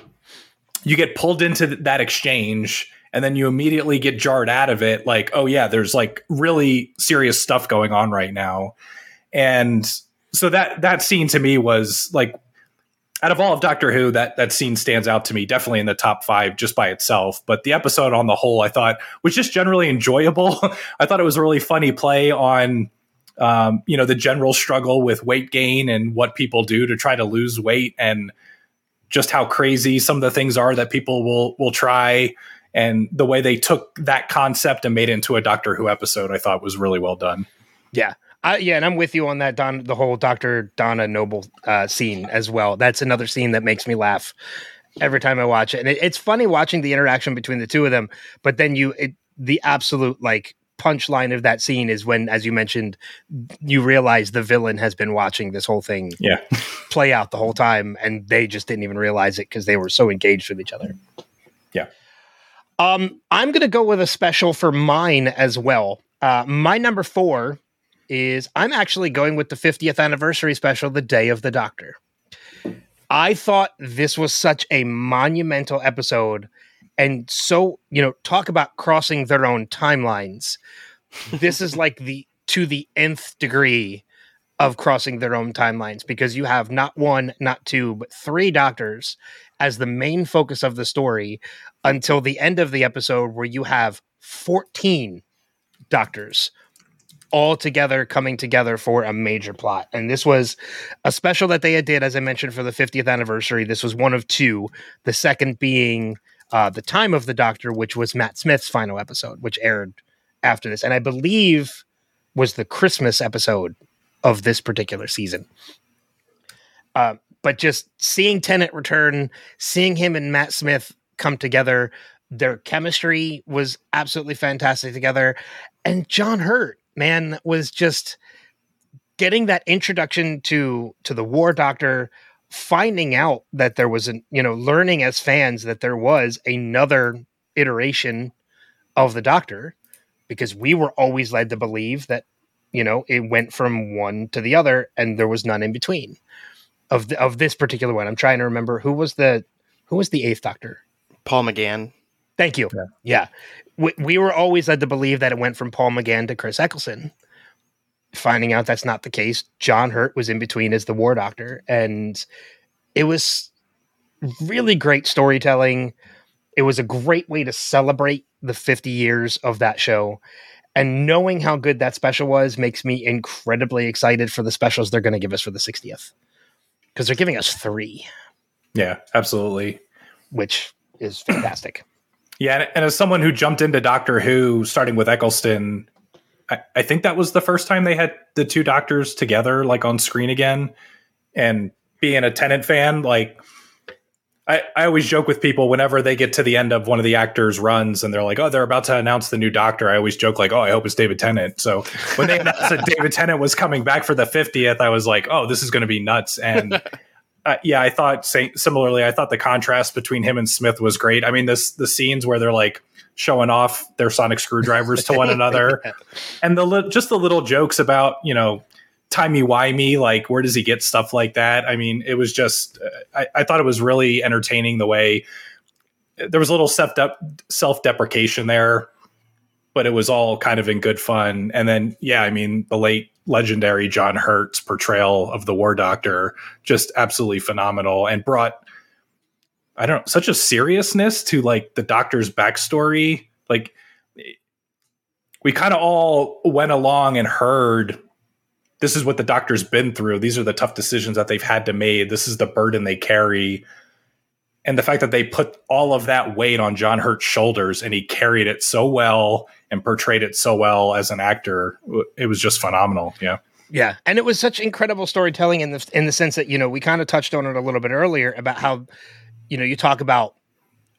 you get pulled into that exchange and then you immediately get jarred out of it like oh yeah there's like really serious stuff going on right now and so that that scene to me was like out of all of Doctor Who, that that scene stands out to me, definitely in the top five just by itself. But the episode on the whole, I thought was just generally enjoyable. I thought it was a really funny play on um, you know, the general struggle with weight gain and what people do to try to lose weight and just how crazy some of the things are that people will will try and the way they took that concept and made it into a Doctor Who episode, I thought was really well done. Yeah. Uh, yeah, and I'm with you on that Don the whole Doctor Donna Noble uh, scene as well. That's another scene that makes me laugh every time I watch it. And it, it's funny watching the interaction between the two of them, but then you it, the absolute like punchline of that scene is when, as you mentioned, you realize the villain has been watching this whole thing yeah. play out the whole time, and they just didn't even realize it because they were so engaged with each other. Yeah. Um, I'm gonna go with a special for mine as well. Uh, my number four is I'm actually going with the 50th anniversary special, The Day of the Doctor. I thought this was such a monumental episode and so you know talk about crossing their own timelines this is like the to the nth degree of crossing their own timelines because you have not one not two but three doctors as the main focus of the story until the end of the episode where you have 14 doctors all together coming together for a major plot and this was a special that they did as i mentioned for the 50th anniversary this was one of two the second being uh, the time of the Doctor, which was Matt Smith's final episode, which aired after this, and I believe was the Christmas episode of this particular season. Uh, but just seeing Tennant return, seeing him and Matt Smith come together, their chemistry was absolutely fantastic together. And John Hurt, man, was just getting that introduction to to the War Doctor finding out that there was an you know learning as fans that there was another iteration of the doctor because we were always led to believe that you know it went from one to the other and there was none in between of the, of this particular one i'm trying to remember who was the who was the eighth doctor paul mcgann thank you yeah, yeah. We, we were always led to believe that it went from paul mcgann to chris eccleston finding out that's not the case. John Hurt was in between as the war doctor, and it was really great storytelling. It was a great way to celebrate the 50 years of that show. And knowing how good that special was makes me incredibly excited for the specials they're going to give us for the 60th. Because they're giving us three. Yeah, absolutely. Which is fantastic. yeah, and as someone who jumped into Doctor Who starting with Eccleston I, think that was the first time they had the two doctors together, like on screen again. And being a Tennant fan, like I, I always joke with people whenever they get to the end of one of the actors' runs and they're like, oh, they're about to announce the new doctor. I always joke, like, oh, I hope it's David Tennant. So when they announced that David Tennant was coming back for the 50th, I was like, oh, this is going to be nuts. And uh, yeah, I thought similarly, I thought the contrast between him and Smith was great. I mean, this the scenes where they're like showing off their sonic screwdrivers to one another and the just the little jokes about, you know, timey wimey like where does he get stuff like that? I mean it was just uh, I, I, thought it was really entertaining the way there was a little self self-deprecation there but it was all kind of in good fun. And then yeah i mean the late legendary john hurt's portrayal of the war doctor just absolutely phenomenal and brought i don't know such a seriousness to like the doctor's backstory. Like we kind of all went along and heard this is what the doctor's been through. These are the tough decisions that they've had to make. This is the burden they carry. And the fact that they put all of that weight on John Hurt's shoulders and he carried it so well and portrayed it so well as an actor, it was just phenomenal. Yeah. Yeah, and it was such incredible storytelling in the in the sense that you know we kind of touched on it a little bit earlier about how you know you talk about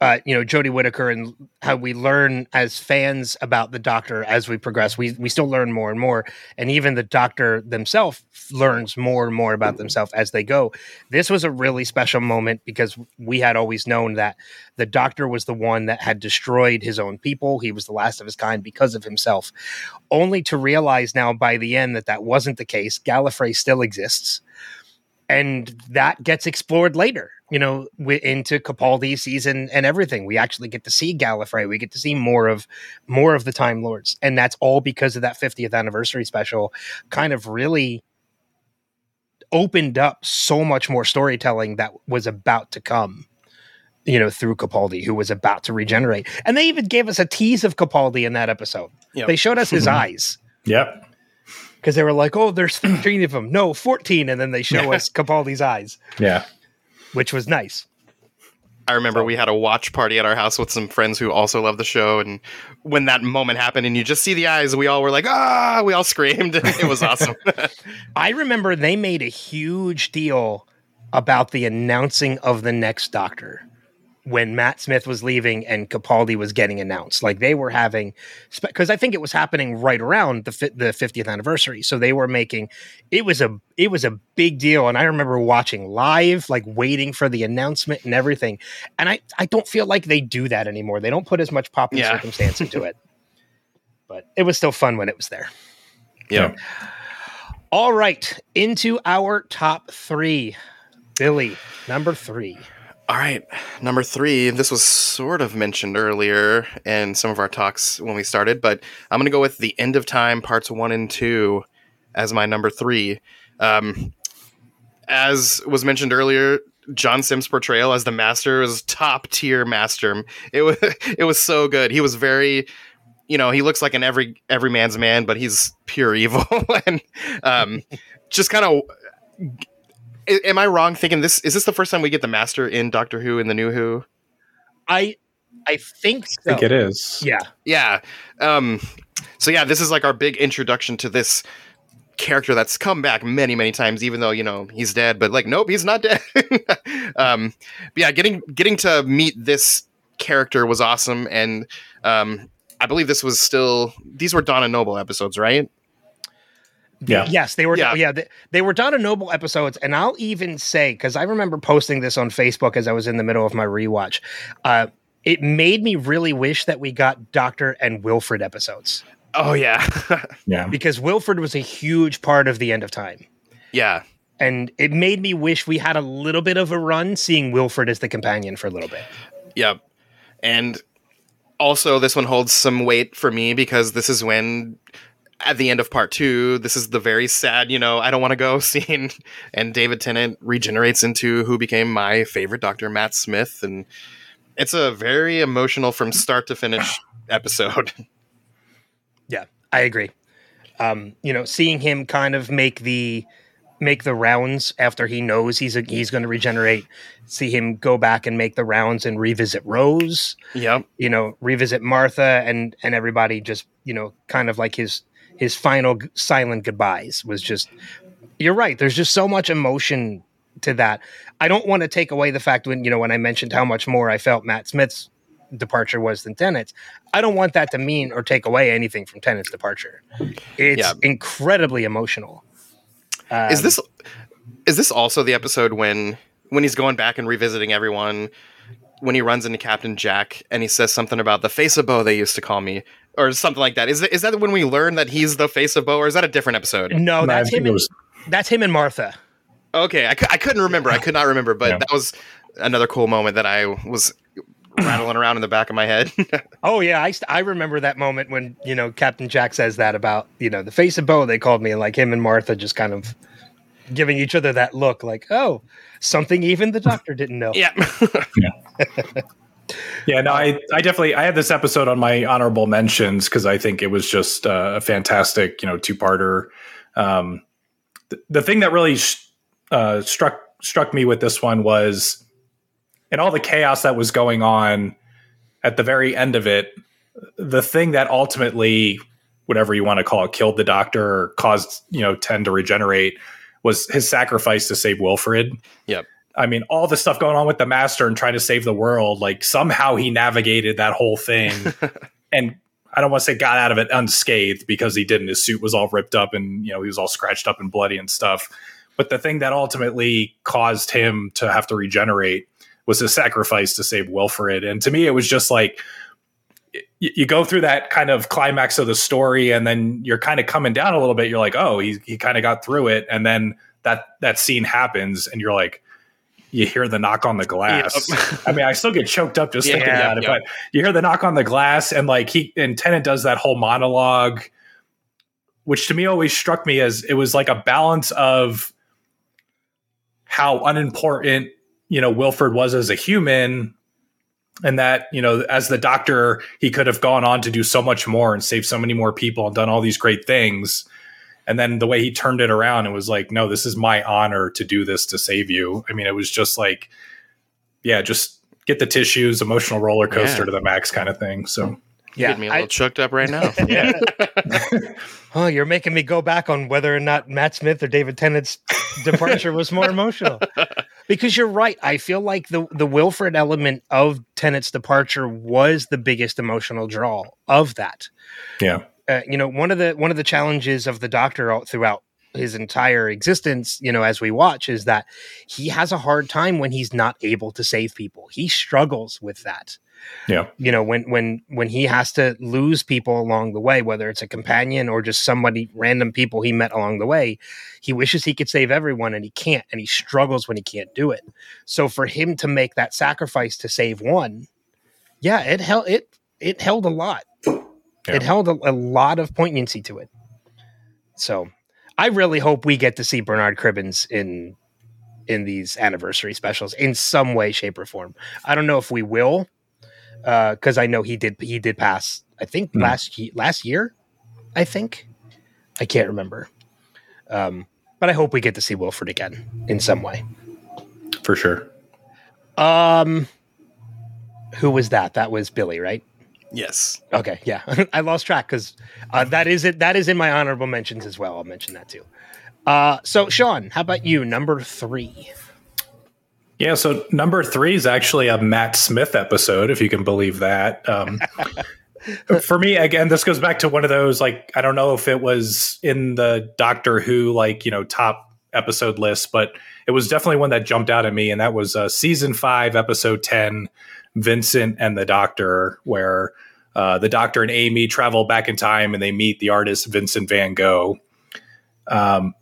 uh, you know Jodie Whittaker and how we learn as fans about the Doctor as we progress. We we still learn more and more, and even the Doctor themselves learns more and more about themselves as they go. This was a really special moment because we had always known that the Doctor was the one that had destroyed his own people. He was the last of his kind because of himself. Only to realize now by the end that that wasn't the case. Gallifrey still exists and that gets explored later you know into capaldi season and everything. We actually get to see gallifrey. We get to see more of more of the time lords. And that's all because of that 50th anniversary special kind of really opened up so much more storytelling that was about to come you know through capaldi who was about to regenerate. And they even gave us a tease of capaldi in that episode. Yep. they showed us his mm-hmm. eyes. Yep because they were like, "Oh, there's 13 of them." No, 14, and then they show yeah. us Capaldi's eyes. Yeah, which was nice. I remember so. we had a watch party at our house with some friends who also love the show, and when that moment happened, and you just see the eyes, we all were like, "Ah!" We all screamed. it was awesome. I remember they made a huge deal about the announcing of the next Doctor when Matt Smith was leaving and Capaldi was getting announced. Like they were having, because I think it was happening right around the the 50th anniversary. So they were making it was a it was a big deal, and I remember watching live, like waiting for the announcement and everything. And I I don't feel like they do that anymore. They don't put as much pop and yeah. circumstance into it. But it was still fun when it was there. Yeah. All right, into our top three. Billie, number three. All right, number three. This was sort of mentioned earlier in some of our talks when we started, but I'm going to go with the End of Time parts one and two as my number three. Um, as was mentioned earlier, John Simm's portrayal as the Master was top tier Master. It was it was so good. He was very, you know, he looks like an every every man's man, but he's pure evil and um, just kind of am I wrong thinking this is this the first time we get the Master in Doctor Who in the New Who? I I think so. I think it is. Yeah. Yeah. Um so yeah, this is like our big introduction to this character that's come back many many times even though you know he's dead but like nope he's not dead um yeah getting getting to meet this character was awesome and um i believe this was still these were donna noble episodes right yeah. Yes, they were. Yeah, yeah they, they, were Donna Noble episodes, and I'll even say because I remember posting this on Facebook as I was in the middle of my rewatch. Uh, it made me really wish that we got Doctor and Wilfred episodes. Oh yeah, yeah. Because Wilfred was a huge part of the end of time. Yeah, and it made me wish we had a little bit of a run seeing Wilfred as the companion for a little bit. Yep, and also this one holds some weight for me because this is when at the end of part two, this is the very sad, you know, I don't want to go scene. And David Tennant regenerates into who became my favorite Doctor, Matt Smith. And it's a very emotional from start to finish episode. Yeah, I agree. Um, you know, seeing him kind of make the make the rounds after he knows he's a, he's going to regenerate. See him go back and make the rounds and revisit Rose. Yeah, you know, revisit Martha and and everybody. Just you know, kind of like his his final silent goodbyes was just you're right there's just so much emotion to that. I don't want to take away the fact when you know when I mentioned how much more I felt Matt Smith's departure was than Tennant's. I don't want that to mean or take away anything from Tennant's departure. It's Yeah. incredibly emotional. is Um, this is this also the episode when when he's going back and revisiting everyone when he runs into Captain Jack and he says something about the face of Boe they used to call me or something like that. Is that, is that when we learn that he's the face of Boe or is that a different episode? no, No, I that's him. it And, that's him and Martha. Okay, I, cou- I couldn't remember. I could not remember, but Yeah. that was another cool moment that I was rattling around in the back of my head. Oh yeah, I, st- I remember that moment when you know Captain Jack says that about you know the face of Boe they called me and like him and Martha just kind of giving each other that look like oh something even the doctor didn't know. yeah. Yeah, no, I, I definitely I had this episode on my honorable mentions because I think it was just uh, a fantastic, you know, two parter. Um, th- the thing that really sh- uh, struck struck me with this one was, in all the chaos that was going on, at the very end of it, the thing that ultimately, whatever you want to call it, killed the doctor or caused you know Ten to regenerate was his sacrifice to save Wilfred. Yep. I mean, all the stuff going on with the master and trying to save the world, like somehow he navigated that whole thing and I don't want to say got out of it unscathed because he didn't. His suit was all ripped up and, you know, he was all scratched up and bloody and stuff. But the thing that ultimately caused him to have to regenerate was his sacrifice to save Wilfred. And to me, it was just like, you go through that kind of climax of the story and then you're kind of coming down a little bit. You're like, oh, he, he kind of got through it. And then that, that scene happens and you're like, you hear the knock on the glass. Yep. I mean, I still get choked up just Yeah, thinking about it, but you hear the knock on the glass and like he and Tennant does that whole monologue, which to me always struck me as it was like a balance of how unimportant, you know, Wilfred was as a human. And that, you know, as the doctor, he could have gone on to do so much more and save so many more people and done all these great things. And then the way he turned it around and was like, no, this is my honor to do this to save you. I mean, it was just like, yeah, just get the tissues, emotional roller coaster Yeah. to the max kind of thing. So, Yeah, Getting me a I- little choked up right now. yeah. Oh, you're making me go back on whether or not Matt Smith or David Tennant's departure was more emotional. Because you're right. I feel like the the Wilfred element of Tennant's departure was the biggest emotional draw of that. Yeah. Uh, you know, one of the one of the challenges of the Doctor throughout his entire existence, you know, as we watch, is that he has a hard time when he's not able to save people. He struggles with that Yeah. you know when when when he has to lose people along the way whether it's a companion or just somebody random people he met along the way he wishes he could save everyone and he can't and he struggles when he can't do it so for him to make that sacrifice to save one yeah it held it it held a lot Yeah. it held a, a lot of poignancy to it so i really hope we get to see bernard cribbins in in these anniversary specials in some way shape or form i don't know if we will because I know he did he did pass. I think Hmm. last last year. I think I can't remember. Um, but I hope we get to see Wilfred again in some way. For sure. Um, who was that? That was Billie, right? Yes. Okay, yeah, I lost track because uh, that is it. That is in my honorable mentions as well. I'll mention that too. Uh, so Sean, how about you? Number three. Yeah, so number three is actually a Matt Smith episode, if you can believe that. Um, for me, again, this goes back to one of those like I don't know if it was in the Doctor Who like you know top episode list, but it was definitely one that jumped out at me, and that was uh, season five, episode ten, Vincent and the Doctor, where uh, the Doctor and Amy travel back in time and they meet the artist Vincent Van Gogh. Um,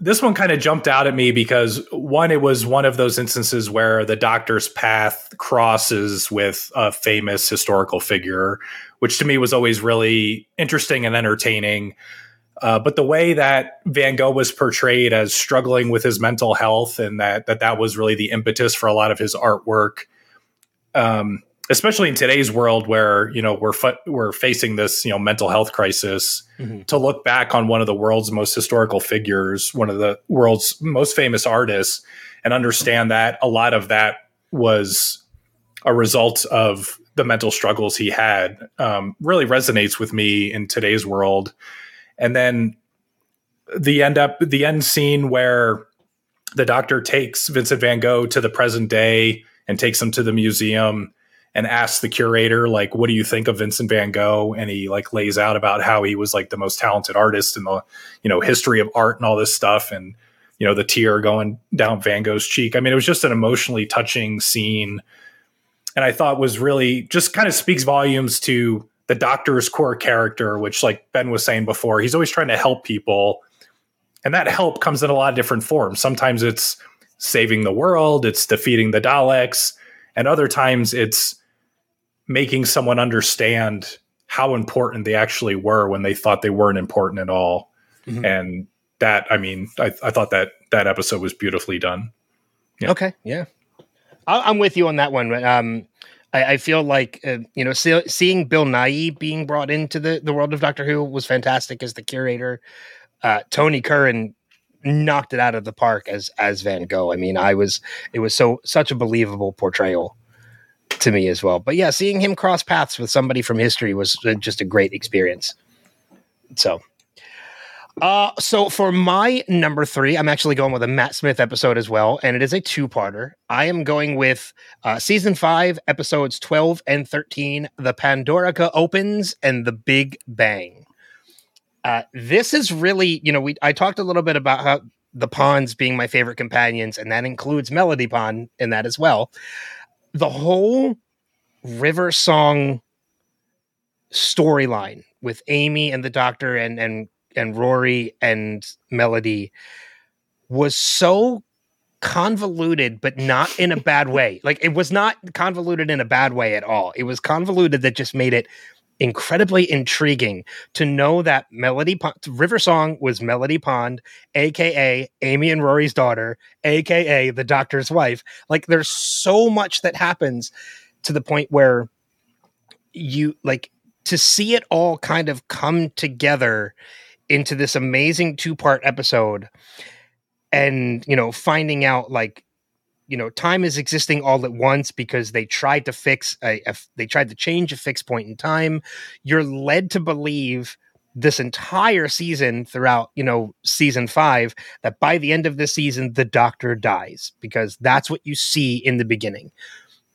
this one kind of jumped out at me because one, it was one of those instances where the doctor's path crosses with a famous historical figure, which to me was always really interesting and entertaining. Uh, but the way that Van Gogh was portrayed as struggling with his mental health and that that that was really the impetus for a lot of his artwork, um, especially in today's world where you know we're fa- we're facing this you know mental health crisis Mhm. to look back on one of the world's most historical figures, one of the world's most famous artists, and understand that a lot of that was a result of the mental struggles he had um, really resonates with me in today's world. And then the end up the end scene where the doctor takes Vincent van Gogh to the present day and takes him to the museum and asks the curator like what do you think of Vincent van Gogh? And he like lays out about how he was like the most talented artist in the you know history of art and all this stuff. And you know the tear going down Van Gogh's cheek. I mean it was just an emotionally touching scene. And I thought was really just kind of speaks volumes to the doctor's core character which like Ben was saying before he's always trying to help people. And that help comes in a lot of different forms. Sometimes it's saving the world it's defeating the Daleks and other times it's making someone understand how important they actually were when they thought they weren't important at all. Mm-hmm. And that, I mean, I, I, thought that that episode was beautifully done. Yeah. Okay, yeah, I, am with you on that one. Um, I, I feel like uh, you know, see, seeing Bill Nighy being brought into the the world of Doctor Who was fantastic as the curator. Uh, Tony Curran knocked it out of the park as as Van Gogh. I mean, I was it was so such a believable portrayal to me as well. But yeah, seeing him cross paths with somebody from history was uh, just a great experience. So, uh, so for my number three, I'm actually going with a Matt Smith episode as well, and it is a two-parter. I am going with uh, season five, episodes 12 and 13. The Pandorica opens and the Big Bang. Uh, this is really, you know, we I talked a little bit about how the Ponds being my favorite companions, and that includes Melody Pond in that as well the whole river song storyline with Amy and the doctor and and and Rory and Melody was so convoluted but not in a bad way. Like it was not convoluted in a bad way at all. It was convoluted that just made it incredibly intriguing to know that Melody Pond, River Song was Melody Pond, aka Amy and Rory's daughter, aka the doctor's wife. Like there's so much that happens to the point where you like to see it all kind of come together into this amazing two-part episode and you know finding out like you know time is existing all at once because they tried to fix a, a, they tried to change a fixed point in time. You're led to believe this entire season throughout you know season 5 that by the end of the season the doctor dies because that's what you see in the beginning.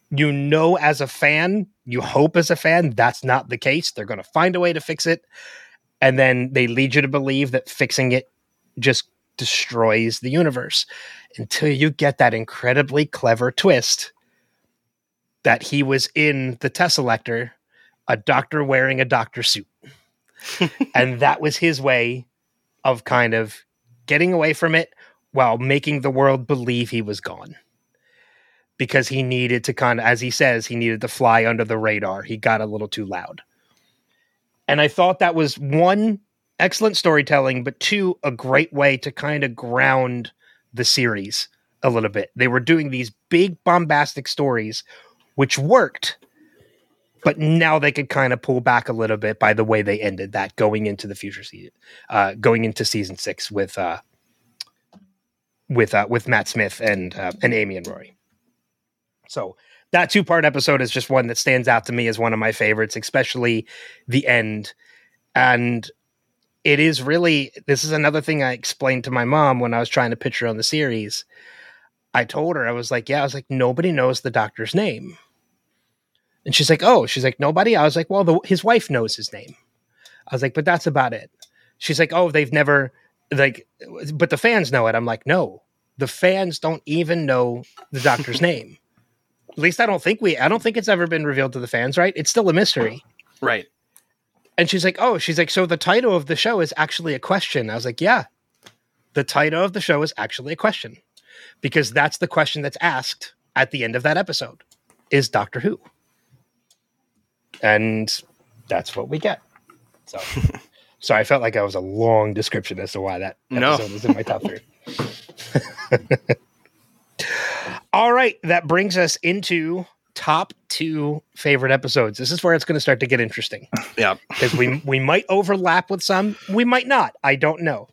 You know as a fan you hope as a fan that's not the case. They're going to find a way to fix it. And then they lead you to believe that fixing it just destroys the universe until you get that incredibly clever twist that he was in the Teselecta, a doctor wearing a doctor suit. and that was his way of kind of getting away from it while making the world believe he was gone. Because he needed to kind of, as he says, he needed to fly under the radar. He got a little too loud. And I thought that was one, excellent storytelling, but two, a great way to kind of ground the series a little bit. They were doing these big bombastic stories, which worked, but now they could kind of pull back a little bit by the way they ended that going into the future season, uh, going into season six with uh, with uh, with Matt Smith and uh, and Amy and Rory. So that two part episode is just one that stands out to me as one of my favorites, especially the end. And it is really this is another thing I explained to my mom when I was trying to pitch her on the series. I told her I was like, yeah, I was like nobody knows the doctor's name. And she's like, "Oh, she's like nobody." I was like, "Well, the, his wife knows his name." I was like, "But that's about it." She's like, "Oh, they've never like but the fans know it." I'm like, "No. The fans don't even know the doctor's name." At least I don't think we I don't think it's ever been revealed to the fans, right? It's still a mystery. Right. And she's like, "Oh, she's like, so the title of the show is actually a question." I was like, "Yeah, the title of the show is actually a question, because that's the question that's asked at the end of that episode: Is Doctor Who?" And that's what we get. So, so I felt like I was a long description as to why that episode no. was in my top three. All right, that brings us into top two favorite episodes. This is where it's going to start to get interesting. Yeah, because we we might overlap with some, we might not. I don't know.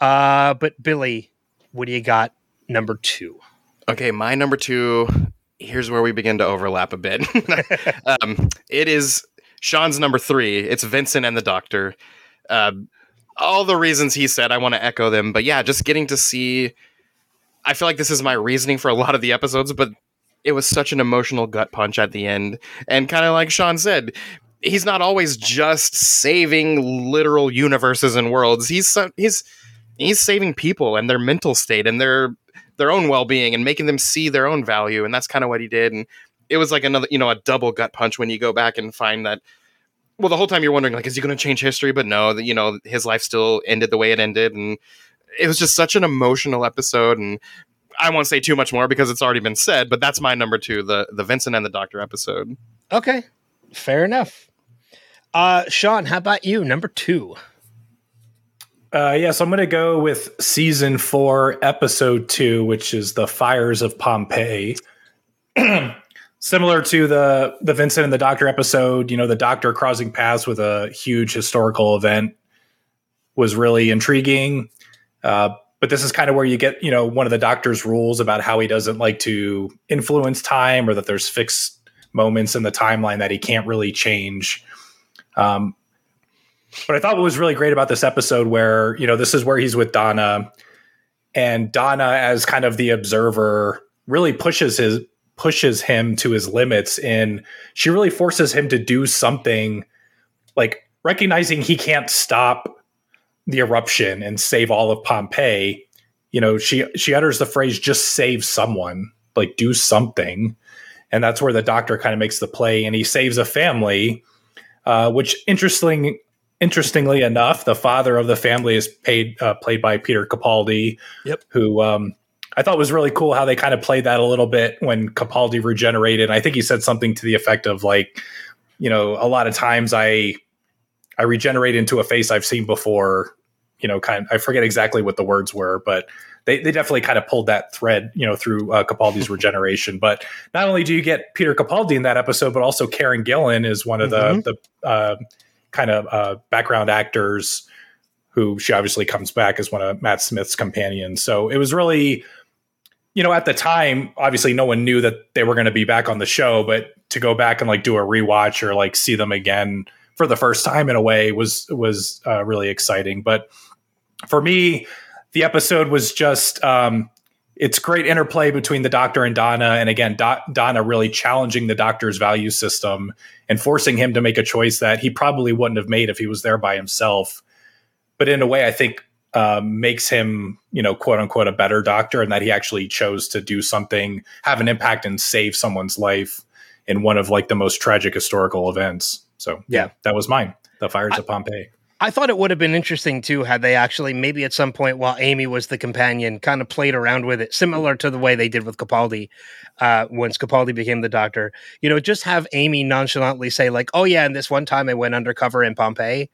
Uh, but Billie, what do you got? Number two. Okay, my number two. Here's where we begin to overlap a bit. um, it is Sean's number three. It's Vincent and the Doctor. Uh, all the reasons he said, I want to echo them. But yeah, just getting to see I feel like this is my reasoning for a lot of the episodes, but it was such an emotional gut punch at the end. And kind of like Sean said, he's not always just saving literal universes and worlds. He's he's he's saving people and their mental state and their their own well-being and making them see their own value. And that's kind of what he did. And it was like another you know a double gut punch when you go back and find that well the whole time you're wondering like is he going to change history? But no that you know his life still ended the way it ended. And it was just such an emotional episode. And i won't say too much more because it's already been said but that's my number two the the vincent and the doctor episode okay fair enough uh sean how about you number two uh, yeah, so I'm going to go with season four, episode two, which is the fires of Pompeii. Similar to the the Vincent and the Doctor episode, you know, the Doctor crossing paths with a huge historical event was really intriguing. Uh, but this is kind of where you get, you know, one of the Doctor's rules about how he doesn't like to influence time, or that there's fixed moments in the timeline that he can't really change. Um, but I thought what was really great about this episode, where you know this is where he's with Donna, and Donna, as kind of the observer, really pushes his pushes him to his limits, and she really forces him to do something, like recognizing he can't stop the eruption and save all of Pompeii. You know, she she utters the phrase "just save someone," like do something, and that's where the doctor kind of makes the play, and he saves a family. Uh, which interesting interestingly enough, the father of the family is paid uh, played by Peter Capaldi. Yep. Who um, I thought was really cool how they kind of played that a little bit when Capaldi regenerated. I think he said something to the effect of like, you know, a lot of times I I regenerate into a face I've seen before. You know, kind I forget exactly what the words were, but they, they definitely kind of pulled that thread, you know, through uh, Capaldi's regeneration. But not only do you get Peter Capaldi in that episode, but also Karen Gillan is one of mm-hmm. the the uh, kind of uh, background actors who she obviously comes back as one of Matt Smith's companions. So it was really, you know, at the time, obviously no one knew that they were going to be back on the show, but to go back and like do a rewatch or like see them again for the first time in a way was was uh, really exciting. But for me, the episode was just um, it's great interplay between the doctor and Donna, and again, Do- Donna really challenging the doctor's value system and forcing him to make a choice that he probably wouldn't have made if he was there by himself. But in a way, I think um, makes him, you know, quote unquote, a better doctor, and that he actually chose to do something, have an impact, and save someone's life in one of like the most tragic historical events. So yeah, that was mine. The fires I, of Pompeii. I thought it would have been interesting too had they actually maybe at some point while Amy was the companion kind of played around with it, similar to the way they did with Capaldi uh, once Capaldi became the doctor. You know, just have Amy nonchalantly say like, "Oh yeah, and this one time I went undercover in Pompeii."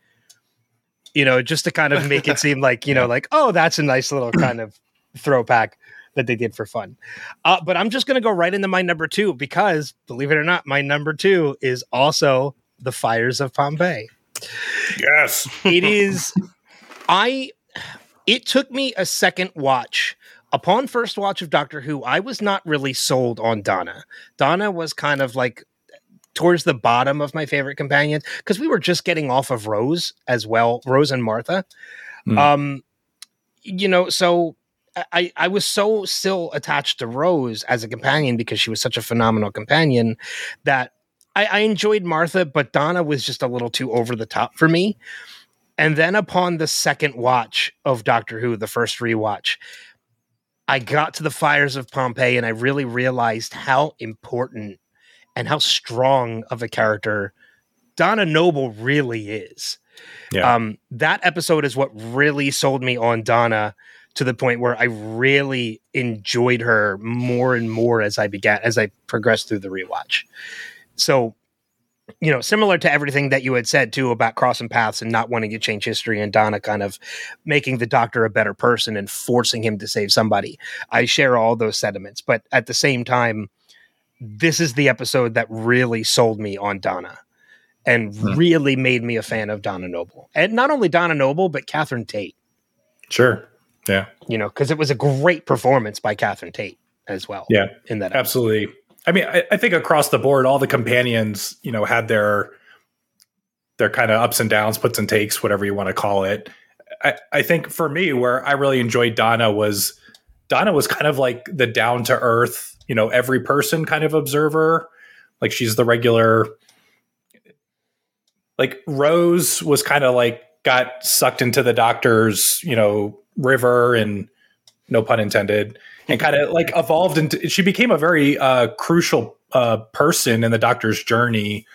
You know, just to kind of make it seem like you know, like oh, that's a nice little kind of throwback that they did for fun. Uh, but I'm just going to go right into my number two because, believe it or not, my number two is also the fires of Pompeii. Yes. it is I it took me a second watch. Upon first watch of Doctor Who, I was not really sold on Donna. Donna was kind of like towards the bottom of my favorite companions because we were just getting off of Rose as well, Rose and Martha. Mm. Um, you know, so I, I was so still attached to Rose as a companion because she was such a phenomenal companion that I, I enjoyed Martha, but Donna was just a little too over the top for me. And then upon the second watch of Doctor Who, the first rewatch, I got to the fires of Pompeii and I really realized how important and how strong of a character Donna Noble really is. Yeah. Um, that episode is what really sold me on Donna to the point where I really enjoyed her more and more as I began as I progressed through the rewatch so you know, similar to everything that you had said too about crossing paths and not wanting to change history, and Donna kind of making the doctor a better person and forcing him to save somebody. I share all those sentiments, but at the same time, this is the episode that really sold me on Donna and hmm. really made me a fan of Donna Noble. And not only Donna Noble, but Catherine Tate. Sure. Yeah. You know, because it was a great performance by Catherine Tate as well. Yeah. In that episode. absolutely. I mean, I, I, think across the board, all the companions, you know, had their their kind of ups and downs, puts and takes, whatever you want to call it. I, I think for me, where I really enjoyed Donna was Donna was kind of like the down to earth, you know, every person kind of observer. Like she's the regular. Like Rose was kind of like got sucked into the doctor's, you know, river and no pun intended, and kind of like evolved into. She became a very uh, crucial uh, person in the doctor's journey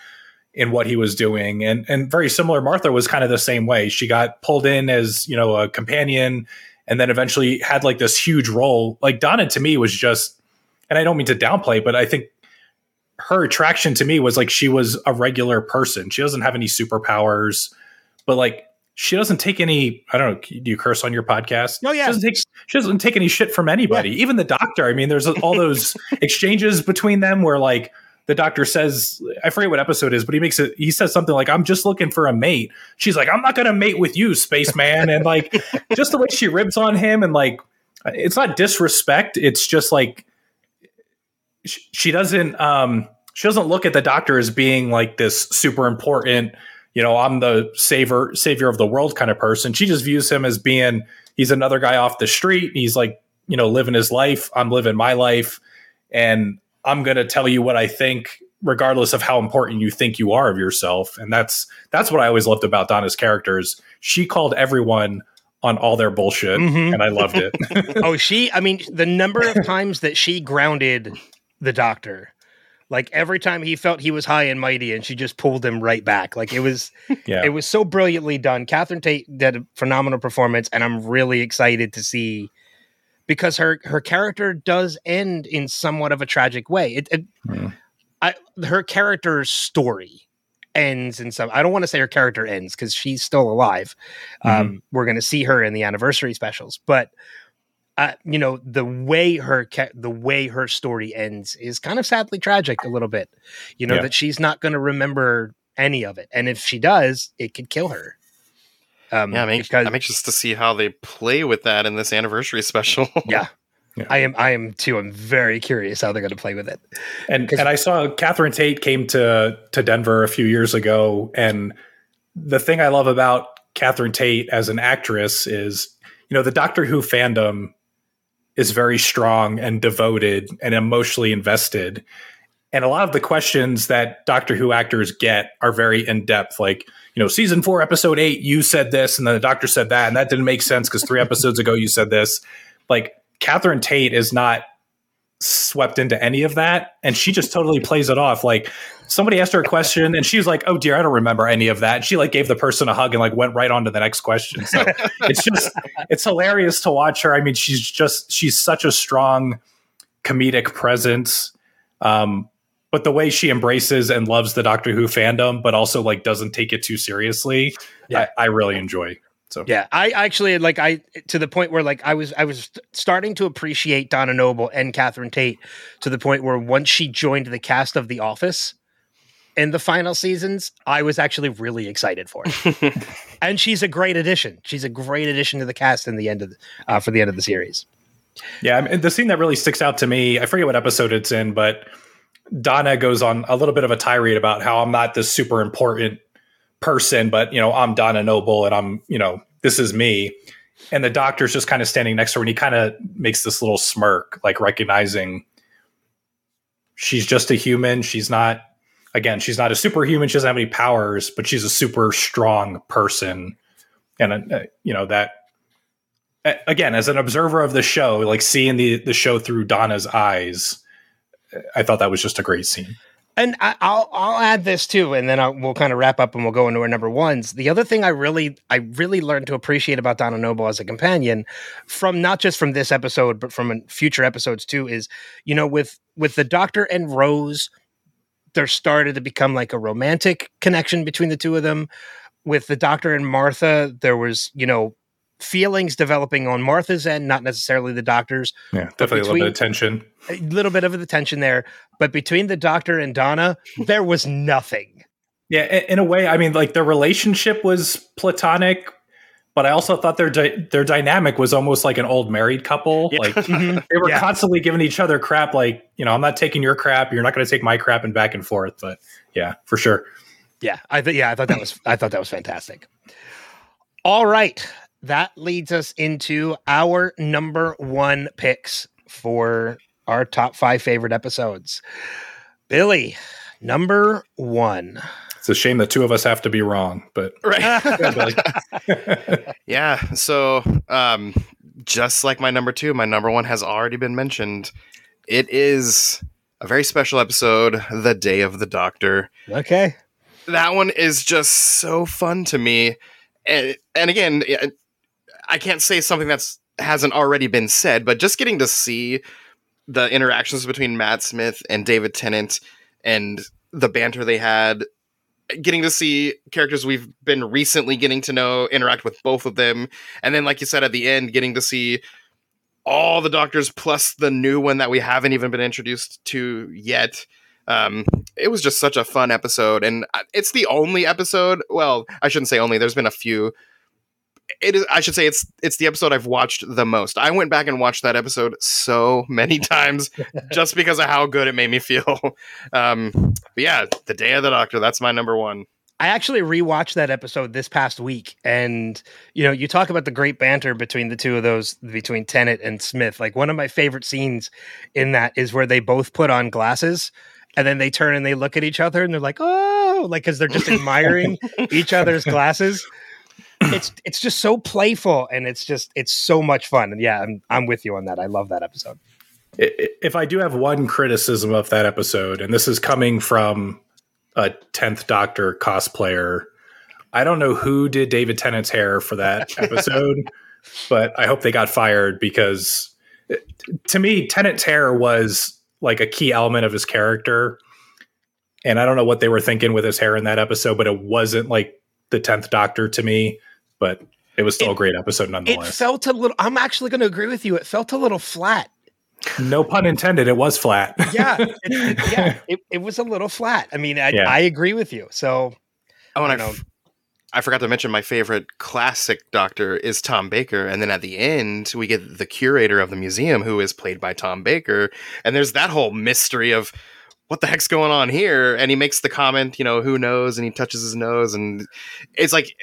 in what he was doing, and and very similar. Martha was kind of the same way. She got pulled in as you know a companion, and then eventually had like this huge role. Like Donna to me was just, and I don't mean to downplay, but I think her attraction to me was like she was a regular person. She doesn't have any superpowers, but like she doesn't take any. I don't know. Do you curse on your podcast? No, yeah. She doesn't take. She doesn't take any shit from anybody, yeah. even the doctor. I mean, there's all those exchanges between them where like the doctor says, I forget what episode is, but he makes it. He says something like, "I'm just looking for a mate." She's like, "I'm not going to mate with you, spaceman," and like just the way she ribs on him, and like it's not disrespect. It's just like she doesn't. um she doesn't look at the doctor as being like this super important you know, I'm the savior savior of the world kind of person. She just views him as being he's another guy off the street. He's like, you know, living his life. I'm living my life and I'm going to tell you what I think regardless of how important you think you are of yourself. And that's that's what I always loved about Donna's characters. She called everyone on all their bullshit mm-hmm. and I loved it. oh, she I mean the number of times that she grounded the doctor like every time he felt he was high and mighty, and she just pulled him right back. Like it was, yeah. it was so brilliantly done. Catherine Tate did a phenomenal performance, and I'm really excited to see because her her character does end in somewhat of a tragic way. It, it mm. I, her character's story ends in some. I don't want to say her character ends because she's still alive. Mm-hmm. Um, we're going to see her in the anniversary specials, but uh, you know the way her ca- the way her story ends is kind of sadly tragic a little bit you know yeah. that she's not going to remember any of it and if she does it could kill her um, yeah, I'm anxious, because, I'm anxious to see how they play with that in this anniversary special. yeah. yeah. I am. I am too. I'm very curious how they're going to play with it. And and I saw Catherine Tate came to to Denver a few years ago, and the thing I love about Catherine Tate as an actress is, you know, the Doctor Who fandom is very strong and devoted and emotionally invested. And a lot of the questions that Doctor Who actors get are very in depth. Like, you know, season four, episode eight, you said this, and then the doctor said that, and that didn't make sense because three episodes ago you said this. Like, Catherine Tate is not swept into any of that, and she just totally plays it off. Like, somebody asked her a question and she was like, "Oh dear, I don't remember any of that." And she like gave the person a hug and like went right on to the next question. So it's just it's hilarious to watch her. I mean, she's just she's such a strong comedic presence. Um, but the way she embraces and loves the Doctor Who fandom, but also like doesn't take it too seriously, yeah. I, I really enjoy. So yeah, I actually like I to the point where like I was I was starting to appreciate Donna Noble and Catherine Tate to the point where once she joined the cast of The Office, in the final seasons, I was actually really excited for it. and she's a great addition. She's a great addition to the cast in the end of the, uh, for the end of the series. Yeah, I mean, the scene that really sticks out to me, I forget what episode it's in, but Donna goes on a little bit of a tirade about how I'm not this super important person, but you know, I'm Donna Noble and I'm, you know, this is me. And the doctor's just kind of standing next to her and he kind of makes this little smirk, like recognizing she's just a human. She's not again, she's not a superhuman. She doesn't have any powers, but she's a super strong person. And, uh, you know, that, again, as an observer of the show, like seeing the, the show through Donna's eyes, I thought that was just a great scene. And I, will I'll add this too, and then I'll, we'll kind of wrap up and we'll go into our number ones. The other thing I really I really learned to appreciate about Donna Noble as a companion, from not just from this episode but from future episodes too, is you know with with the Doctor and Rose there started to become like a romantic connection between the two of them. With the doctor and Martha, there was, you know, feelings developing on Martha's end, not necessarily the doctor's. Yeah, definitely between, a little bit of tension. A little bit of the tension there. But between the doctor and Donna, there was nothing. Yeah, in a way, I mean, like the relationship was platonic, but I also thought their di- their dynamic was almost like an old married couple. Yeah. Like mm-hmm. they were yeah. constantly giving each other crap. Like you know, I'm not taking your crap. You're not going to take my crap, and back and forth. But yeah, for sure. Yeah, I thought. Yeah, I thought that was. I thought that was fantastic. All right, that leads us into our number one picks for our top five favorite episodes. Billie, number one. It's a shame that two of us have to be wrong, but right. yeah. So, um, just like my number two, my number one has already been mentioned. It is a very special episode, The Day of the Doctor. Okay. That one is just so fun to me. And, and again, I can't say something that's hasn't already been said, but just getting to see the interactions between Matt Smith and David Tennant and the banter they had getting to see characters we've been recently getting to know interact with both of them and then like you said at the end getting to see all the doctors plus the new one that we haven't even been introduced to yet. Um, it was just such a fun episode and uh, it's the only episode well i shouldn't say only there's been a few it is i should say it's it's the episode i've watched the most. I went back and watched that episode so many times just because of how good it made me feel. Um but yeah the day of the doctor that's my number one. I actually rewatched that episode this past week, and you know, you talk about the great banter between the two of those, between Tennant and Smith. Like one of my favorite scenes in that is where they both put on glasses, and then they turn and they look at each other, and they're like, "Oh," like because they're just admiring each other's glasses it's it's just so playful and it's just it's so much fun. And yeah, I'm I'm with you on that. I love that episode. If I do have one criticism of that episode, and this is coming from a tenth Doctor cosplayer, I don't know who did David Tennant's hair for that episode, but I hope they got fired because to me, Tennant's hair was like a key element of his character. And I don't know what they were thinking with his hair in that episode, but it wasn't like the tenth Doctor to me but it was still it, a great episode nonetheless. It felt a little. I'm actually going to agree with you. It felt a little flat. No pun intended. It was flat. yeah, it, yeah. It, it was a little flat. I mean, I, yeah. I agree with you. So, oh, and I, I, f- I forgot to mention my favorite classic Doctor is Tom Baker, and then at the end we get the curator of the museum, who is played by Tom Baker, and there's that whole mystery of what the heck's going on here? And he makes the comment, you know, who knows? And he touches his nose, and it's like,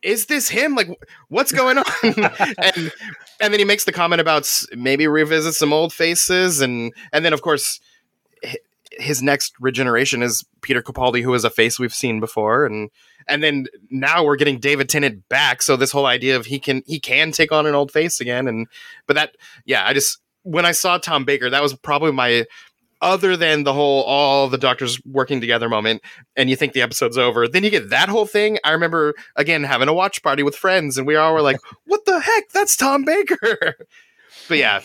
is this him? Like, what's going on? and and then he makes the comment about maybe revisit some old faces, and and then of course his next regeneration is Peter Capaldi, who is a face we've seen before, and and then now we're getting David Tennant back. So this whole idea of he can he can take on an old face again, and but that yeah, I just when I saw Tom Baker, that was probably my other than the whole all the doctors working together moment and you think the episode's over then you get that whole thing. I remember again having a watch party with friends and we all were like what the heck? That's tom baker. But yeah.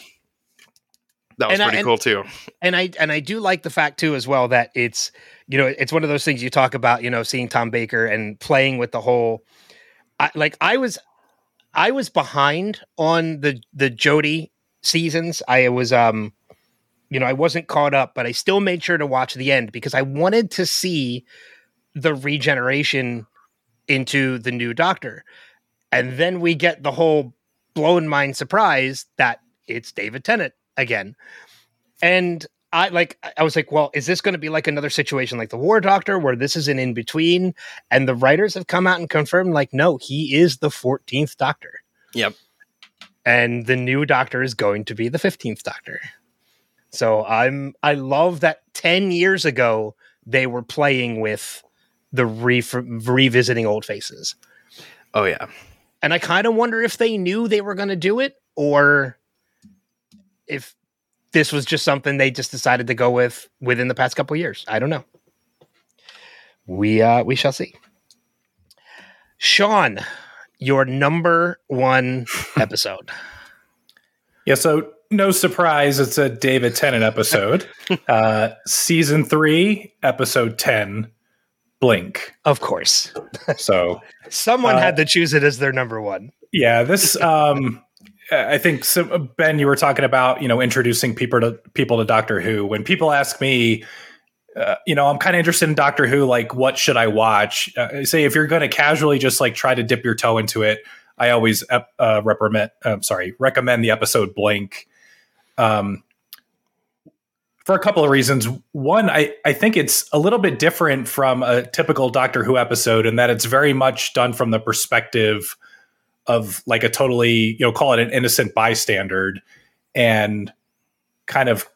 That was and pretty I, and, cool too. and i and i do like the fact too as well that it's you know it's one of those things you talk about you know seeing tom baker and playing with the whole I, like i was i was behind on the the jodie seasons. I was um you know, I wasn't caught up, but I still made sure to watch the end because I wanted to see the regeneration into the new doctor. And then we get the whole blown mind surprise that it's David Tennant again. And I like I was like, well, is this going to be like another situation like the War Doctor where this is an in between? And the writers have come out and confirmed like, no, he is the 14th Doctor. Yep. And the new Doctor is going to be the 15th Doctor. So I'm I love that 10 years ago they were playing with the re- revisiting old faces. Oh yeah. And I kind of wonder if they knew they were going to do it or if this was just something they just decided to go with within the past couple years. I don't know. We uh we shall see. Sean, your number 1 episode. yeah, so no surprise, it's a David Tennant episode. uh, season three, episode 10, Blink. Of course. So someone uh, had to choose it as their number one. Yeah, this, um, I think so, Ben, you were talking about, you know, introducing people to people to Doctor Who. When people ask me, uh, you know, I'm kind of interested in Doctor Who. Like, what should I watch? Uh, say, if you're going to casually just like try to dip your toe into it, I always uh, recommend. I'm sorry, recommend the episode Blink um, for a couple of reasons. One, I, I think it's a little bit different from a typical Doctor Who episode in that it's very much done from the perspective of like a totally, you know, call it an innocent bystander and kind of,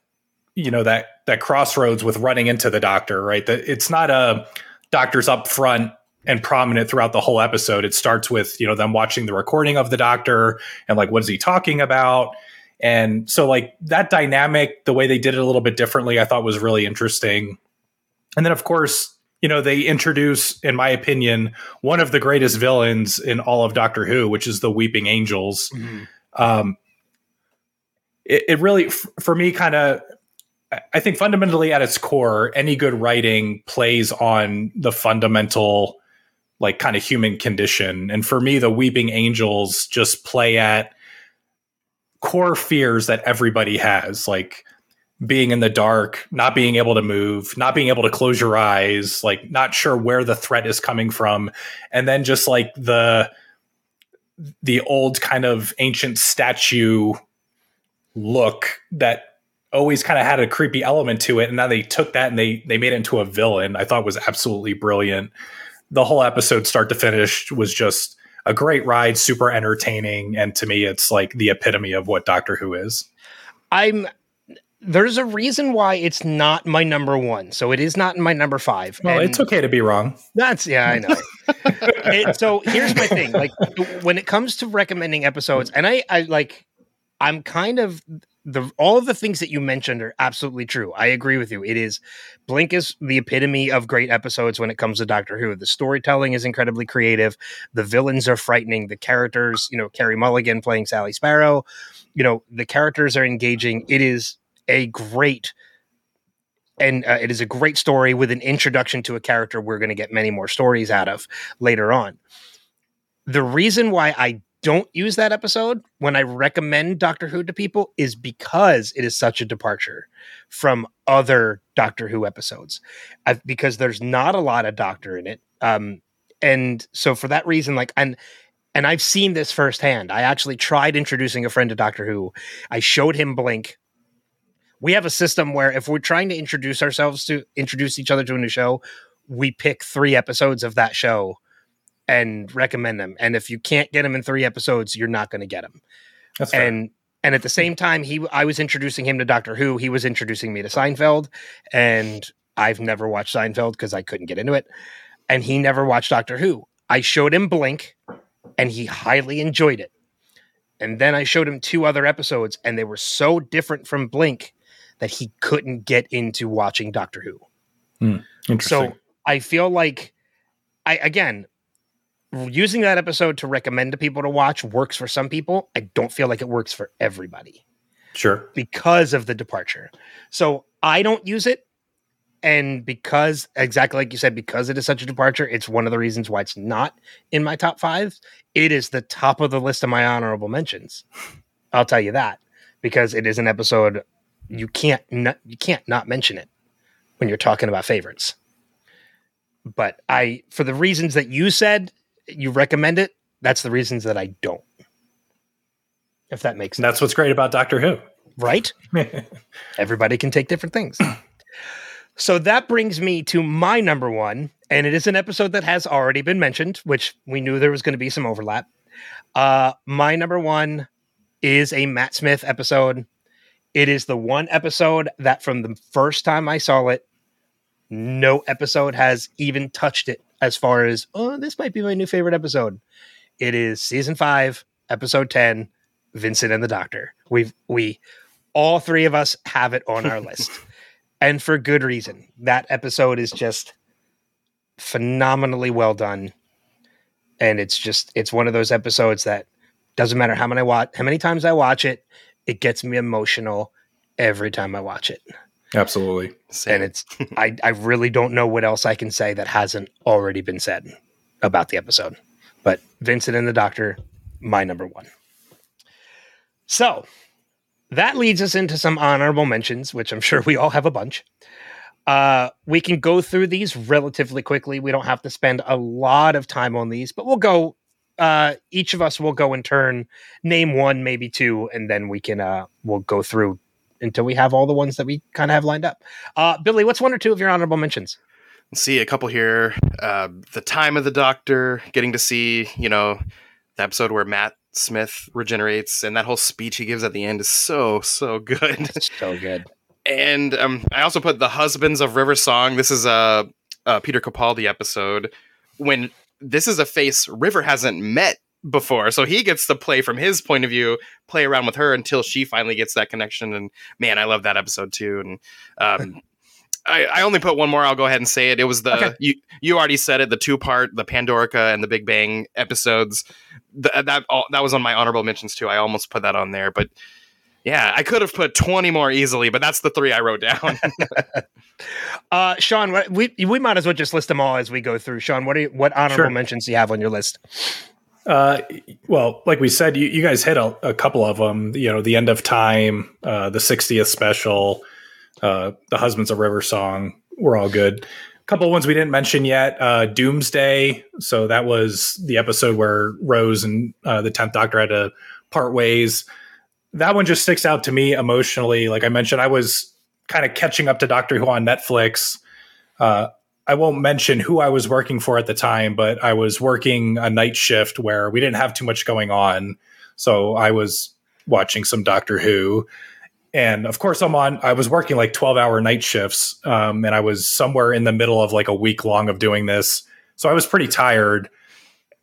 you know, that that crossroads with running into the doctor, right? That it's not a doctor's up front and prominent throughout the whole episode. It starts with, you know, them watching the recording of the doctor and like what is he talking about? And so like that dynamic, the way they did it a little bit differently, I thought was really interesting. And then of course, you know, they introduce, in my opinion, one of the greatest villains in all of Doctor Who, which is the Weeping Angels. Mm-hmm. Um, it, it really, f- for me, kind of, I think fundamentally at its core, any good writing plays on the fundamental, like, kind of human condition. And for me, the Weeping Angels just play at core fears that everybody has, like being in the dark, not being able to move, not being able to close your eyes, like not sure where the threat is coming from, and then just like the the old kind of ancient statue look that always kind of had a creepy element to it. And now they took that and they they made it into a villain i thought was absolutely brilliant. The whole episode start to finish was just a great ride super entertaining and to me it's like the epitome of what doctor who is i'm there's a reason why it's not my number one. So it is not my number five. Well, and it's okay to be wrong. That's yeah, I know. it, so here's my thing: like when it comes to recommending episodes, and I, I like, I'm kind of the all of the things that you mentioned are absolutely true. I agree with you. It is Blink is the epitome of great episodes when it comes to Doctor Who. The storytelling is incredibly creative. The villains are frightening. The characters, you know, Carey Mulligan playing Sally Sparrow, you know, the characters are engaging. It is a great and uh, it is a great story with an introduction to a character we're going to get many more stories out of later on. The reason why I don't use that episode when I recommend Doctor Who to people is because it is such a departure from other Doctor Who episodes. I've, because there's not a lot of Doctor in it. Um, and so for that reason, like, and and I've seen this firsthand. I actually tried introducing a friend to Doctor Who. I showed him Blink we have a system where if we're trying to introduce ourselves to introduce each other to a new show, we pick three episodes of that show and recommend them. And if you can't get them in three episodes, you're not going to get them. That's fair. And and at the same time, he I was introducing him to Doctor Who. He was introducing me to Seinfeld, and I've never watched Seinfeld because I couldn't get into it. And he never watched Doctor Who. I showed him Blink, and he highly enjoyed it. And then I showed him two other episodes, and they were so different from Blink that he couldn't get into watching Doctor Who. Mm, so I feel like I again using that episode to recommend to people to watch works for some people. I don't feel like it works for everybody. Sure. Because of the departure. So I don't use it. And because exactly like you said, because it is such a departure, it's one of the reasons why it's not in my top five. It is the top of the list of my honorable mentions. I'll tell you that because it is an episode you can't not, you can't not mention it when you're talking about favorites. But I, for the reasons that you said, you recommend it. That's the reasons that I don't. If that makes sense. That's what's great about Doctor Who, right? Everybody can take different things. so that brings me to my number one, and it is an episode that has already been mentioned, which we knew there was going to be some overlap. Uh, my number one is a Matt Smith episode it is the one episode that from the first time I saw it, no episode has even touched it as far as, oh, this might be my new favorite episode. It is season five, episode 10, Vincent and the Doctor. We've, we, all three of us have it on our list. And for good reason. That episode is just phenomenally well done. And it's just, it's one of those episodes that doesn't matter how many watch, how many times I watch it, it gets me emotional every time I watch it. Absolutely. Same. And it's I, I really don't know what else I can say that hasn't already been said about the episode. But Vincent and the Doctor, my number one. So that leads us into some honorable mentions, which I'm sure we all have a bunch. Uh, we can go through these relatively quickly. We don't have to spend a lot of time on these, but we'll go uh, each of us will go in turn, name one, maybe two, and then we can uh, we'll go through until we have all the ones that we kind of have lined up. Uh, Billie, what's one or two of your honorable mentions? Let's see a couple here. Uh, the time of the Doctor, getting to see you know The episode where Matt Smith regenerates and that whole speech he gives at the end is so so good. so good. And um, I also put the husbands of River Song. This is a, a Peter Capaldi episode when this is a face River hasn't met before, so he gets to play from his point of view, play around with her until she finally gets that connection. And man, I love that episode too. And um, I, I, only put one more. I'll go ahead and say it. It was the okay. you you already said it. The two part, the Pandorica and the Big Bang episodes. The, that all, that was on my honorable mentions too. I almost put that on there, but yeah, I could have put twenty more easily. But that's the three I wrote down. uh, Sean, we we might as well just list them all as we go through. Sean, what are you, what honorable sure. mentions do you have on your list? Uh, well, like we said, you, you guys hit a, a, couple of them. You know, the end of time, uh, the 60th special, uh, the Husbands of River song were all good. A couple of ones we didn't mention yet. Uh, Doomsday. So that was the episode where Rose and uh, the Tenth Doctor had to part ways. That one just sticks out to me emotionally. Like I mentioned, I was kind of catching up to Doctor Who on Netflix. Uh, I won't mention who I was working for at the time, but I was working a night shift where we didn't have too much going on. So I was watching some Doctor Who. And of course i'm on i was working like 12 hour night shifts um, and i was somewhere in the middle of like a week long of doing this. So i was pretty tired.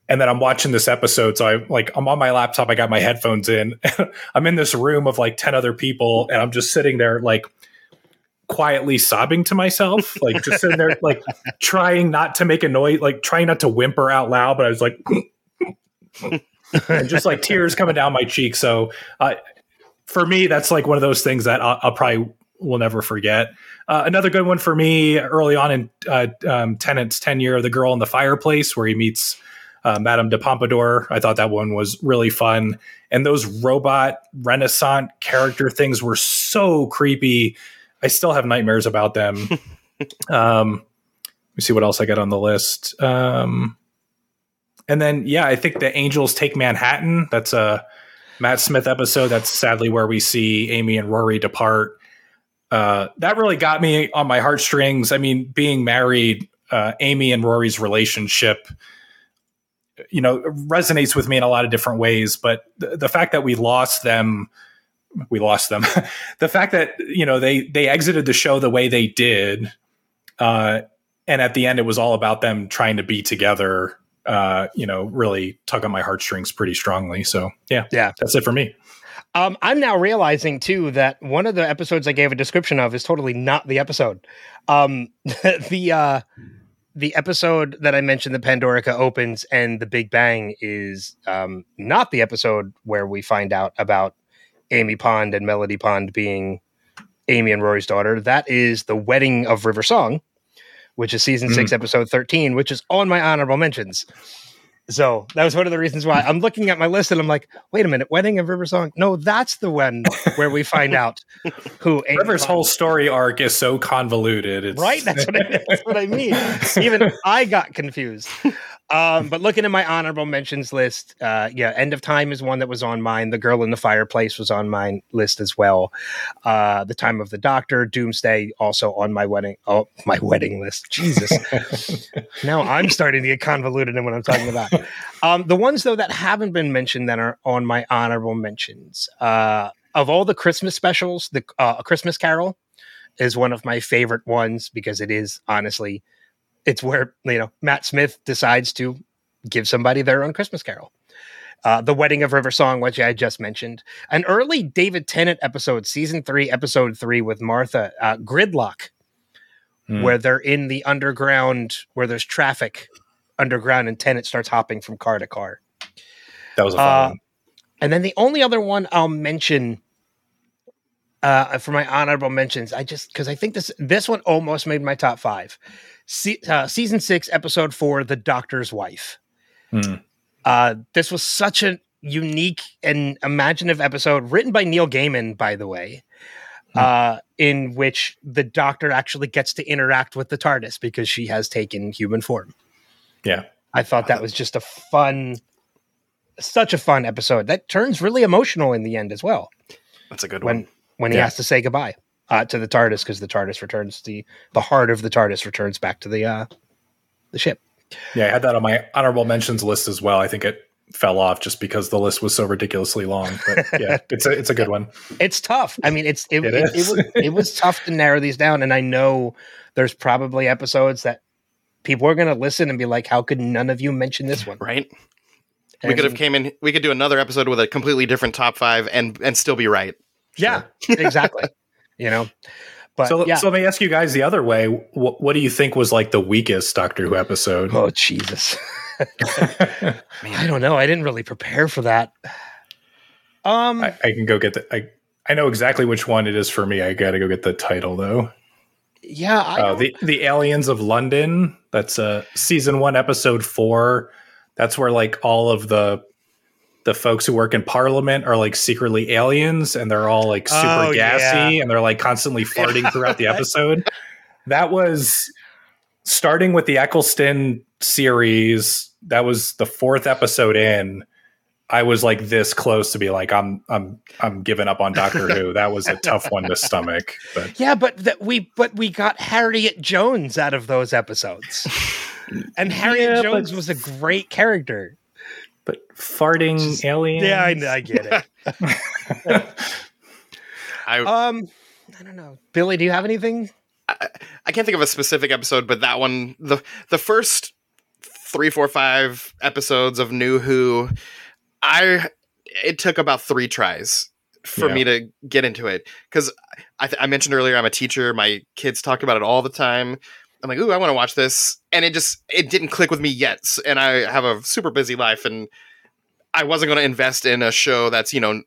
And then i'm watching this episode. So i like i'm on my laptop. I got my headphones in. I'm in this room of like 10 other people and i'm just sitting there like quietly sobbing to myself like just sitting there like trying not to make a noise like trying not to whimper out loud but i was like and just like tears coming down my cheek so uh, for me, that's like one of those things that I'll, I'll probably will never forget. Uh, another good one for me early on in uh, um, Tennant's tenure, the girl in the fireplace, where he meets uh, Madame de Pompadour. I thought that one was really fun, and those robot Renaissance character things were so creepy. I still have nightmares about them. um, let me see what else I got on the list. Um, and then, yeah, I think the Angels take Manhattan. That's a Matt Smith episode. That's sadly where we see Amy and Rory depart. Uh, that really got me on my heartstrings. I mean, being married, uh, Amy and Rory's relationship, you know, resonates with me in a lot of different ways. But the, the fact that we lost them, we lost them. the fact that you know they they exited the show the way they did, uh, and at the end it was all about them trying to be together uh, you know, really tug on my heartstrings pretty strongly. So yeah, yeah, that's it for me. Um, I'm now realizing too that one of the episodes I gave a description of is totally not the episode. Um, the uh, the episode that I mentioned, the Pandorica opens and the Big Bang is um, not the episode where we find out about Amy Pond and Melody Pond being Amy and Rory's daughter. That is the wedding of River Song, which is season mm. six, episode 13, which is on my honorable mentions. So that was one of the reasons why I'm looking at my list and I'm like, wait a minute, Wedding of River Song? No, that's the one where we find out who River's whole story arc is so convoluted. It's... Right? That's what, I, that's what I mean. Even I got confused. Um, but looking at my honorable mentions list, uh, yeah, End of Time is one that was on mine. The Girl in the Fireplace was on my list as well. Uh, the Time of the Doctor, Doomsday, also on my wedding. Oh, my wedding list. Jesus. now I'm starting to get convoluted in what I'm talking about. Um, the ones though that haven't been mentioned that are on my honorable mentions. Uh, of all the Christmas specials, the uh, Christmas Carol is one of my favorite ones because it is honestly it's where you know Matt Smith decides to give somebody their own Christmas Carol. Uh, the Wedding of River Song, which I just mentioned, an early David Tennant episode, season three, episode three, with Martha uh, Gridlock, mm. where they're in the underground, where there's traffic underground, and Tennant starts hopping from car to car. That was a fun uh, one. And then the only other one I'll mention uh, for my honorable mentions, I just because I think this this one almost made my top five se- uh, season six, episode four, The Doctor's Wife. Hmm. Uh, this was such a unique and imaginative episode, written by Neil Gaiman, by the way, hmm. uh, in which the Doctor actually gets to interact with the TARDIS because she has taken human form. Yeah. I thought that was just a fun, such a fun episode that turns really emotional in the end as well. That's a good when, one. When he yeah. has to say goodbye uh, to the TARDIS because the TARDIS returns the the heart of the TARDIS returns back to the uh, the ship. Yeah, I had that on my honorable mentions list as well. I think it fell off just because the list was so ridiculously long. But yeah, it's a it's a good one. It's tough. I mean, it's it, It it, it is. was it was tough to narrow these down, and I know there's probably episodes that people are going to listen and be like, "How could none of you mention this one?" right? we could have came in. We could do another episode with a completely different top five and and still be right. yeah, exactly. You know, but so, yeah. so let me ask you guys the other way. What, what do you think was like the weakest Doctor Who episode? oh Jesus, I don't know. I didn't really prepare for that. Um, I, I can go get the. I I know exactly which one it is for me. I got to go get the title though. yeah, I Uh, the the Aliens of London. That's uh, season one, episode four. That's where like all of the the folks who work in Parliament are like secretly aliens, and they're all like super Oh, gassy, and they're like constantly farting throughout the episode. That was starting with the Eccleston series. That was the fourth episode in. I was like this close to be like I'm I'm I'm giving up on Doctor Who. That was a tough one to stomach, but yeah, but that we but we got Harriet Jones out of those episodes, and Harriet Yeah, Jones was a great character. But farting Just- aliens. Yeah, I, I get it. I Um, I don't know, Billie. Do you have anything? I can't think of a specific episode, but that one the the first three, four, five episodes of New Who, I it took about three tries for Yeah. me to get into it because I, th- I mentioned earlier I'm a teacher. My kids talk about it all the time. I'm like, ooh, I want to watch this, and it just it didn't click with me yet. And I have a super busy life, and I wasn't going to invest in a show that's you know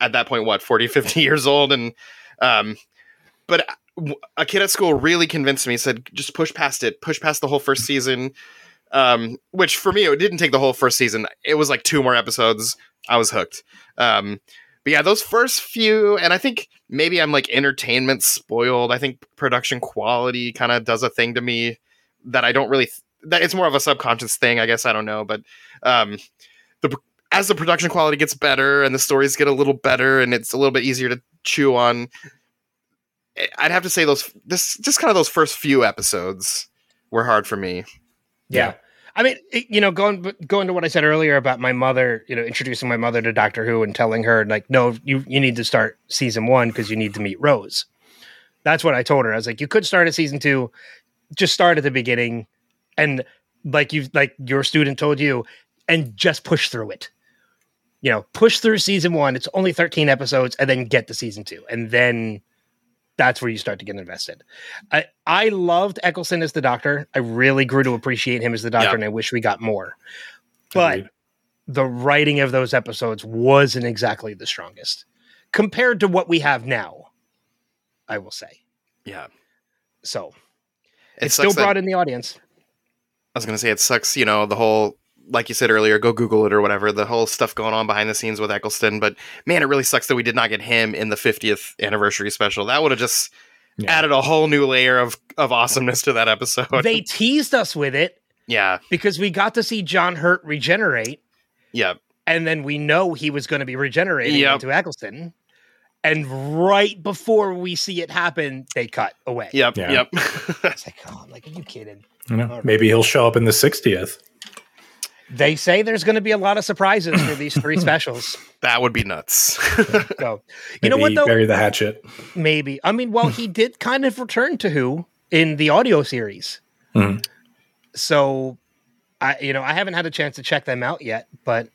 at that point what 40, 50 years old, and um, but a kid at school really convinced me said just push past it. Push past the whole first season. Um which for me it didn't take the whole first season. It was like two more episodes. I was hooked. Um but yeah those first few and i think maybe i'm like entertainment spoiled i think production quality kind of does a thing to me that i don't really th- that it's more of a subconscious thing i guess i don't know but um the as the production quality gets better and the stories get a little better and it's a little bit easier to chew on I'd have to say those this just kind of those first few episodes were hard for me. Yeah. I mean, you know, going going to what I said earlier about my mother, you know, introducing my mother to Doctor Who and telling her like, no, you you need to start season one because you need to meet Rose. That's what I told her. I was like, you could start at season two, just start at the beginning, and like you like your student told you, and just push through it. You know, push through season one. It's only thirteen episodes, and then get to season two, and then that's where you start to get invested. I I loved Eccleston as the Doctor. I really grew to appreciate him as the Doctor, Yeah. and I wish we got more. But Agreed. the writing of those episodes wasn't exactly the strongest compared to what we have now. I will say. Yeah, So it it still sucks that- brought in the audience. I was gonna say it sucks. You know the whole like you said earlier, go Google it or whatever. The whole stuff going on behind the scenes with Eccleston, but man, it really sucks that we did not get him in the 50th anniversary special. That would have just Yeah. added a whole new layer of of awesomeness to that episode. they teased us with it yeah, because we got to see John Hurt regenerate, yeah, and then we know he was going to be regenerating Yep. into Eccleston. And right before we see it happen, they cut away. yep, Yeah. yep. It's like, oh, I'm like, are you kidding? You know, maybe he'll show up in the 60th. They say there's going to be a lot of surprises for these three specials. that would be nuts. So, you know what though? Bury the hatchet. Maybe. I mean, well, he did kind of return to Who in the audio series. Mhm. So, I you know I haven't had a chance to check them out yet, but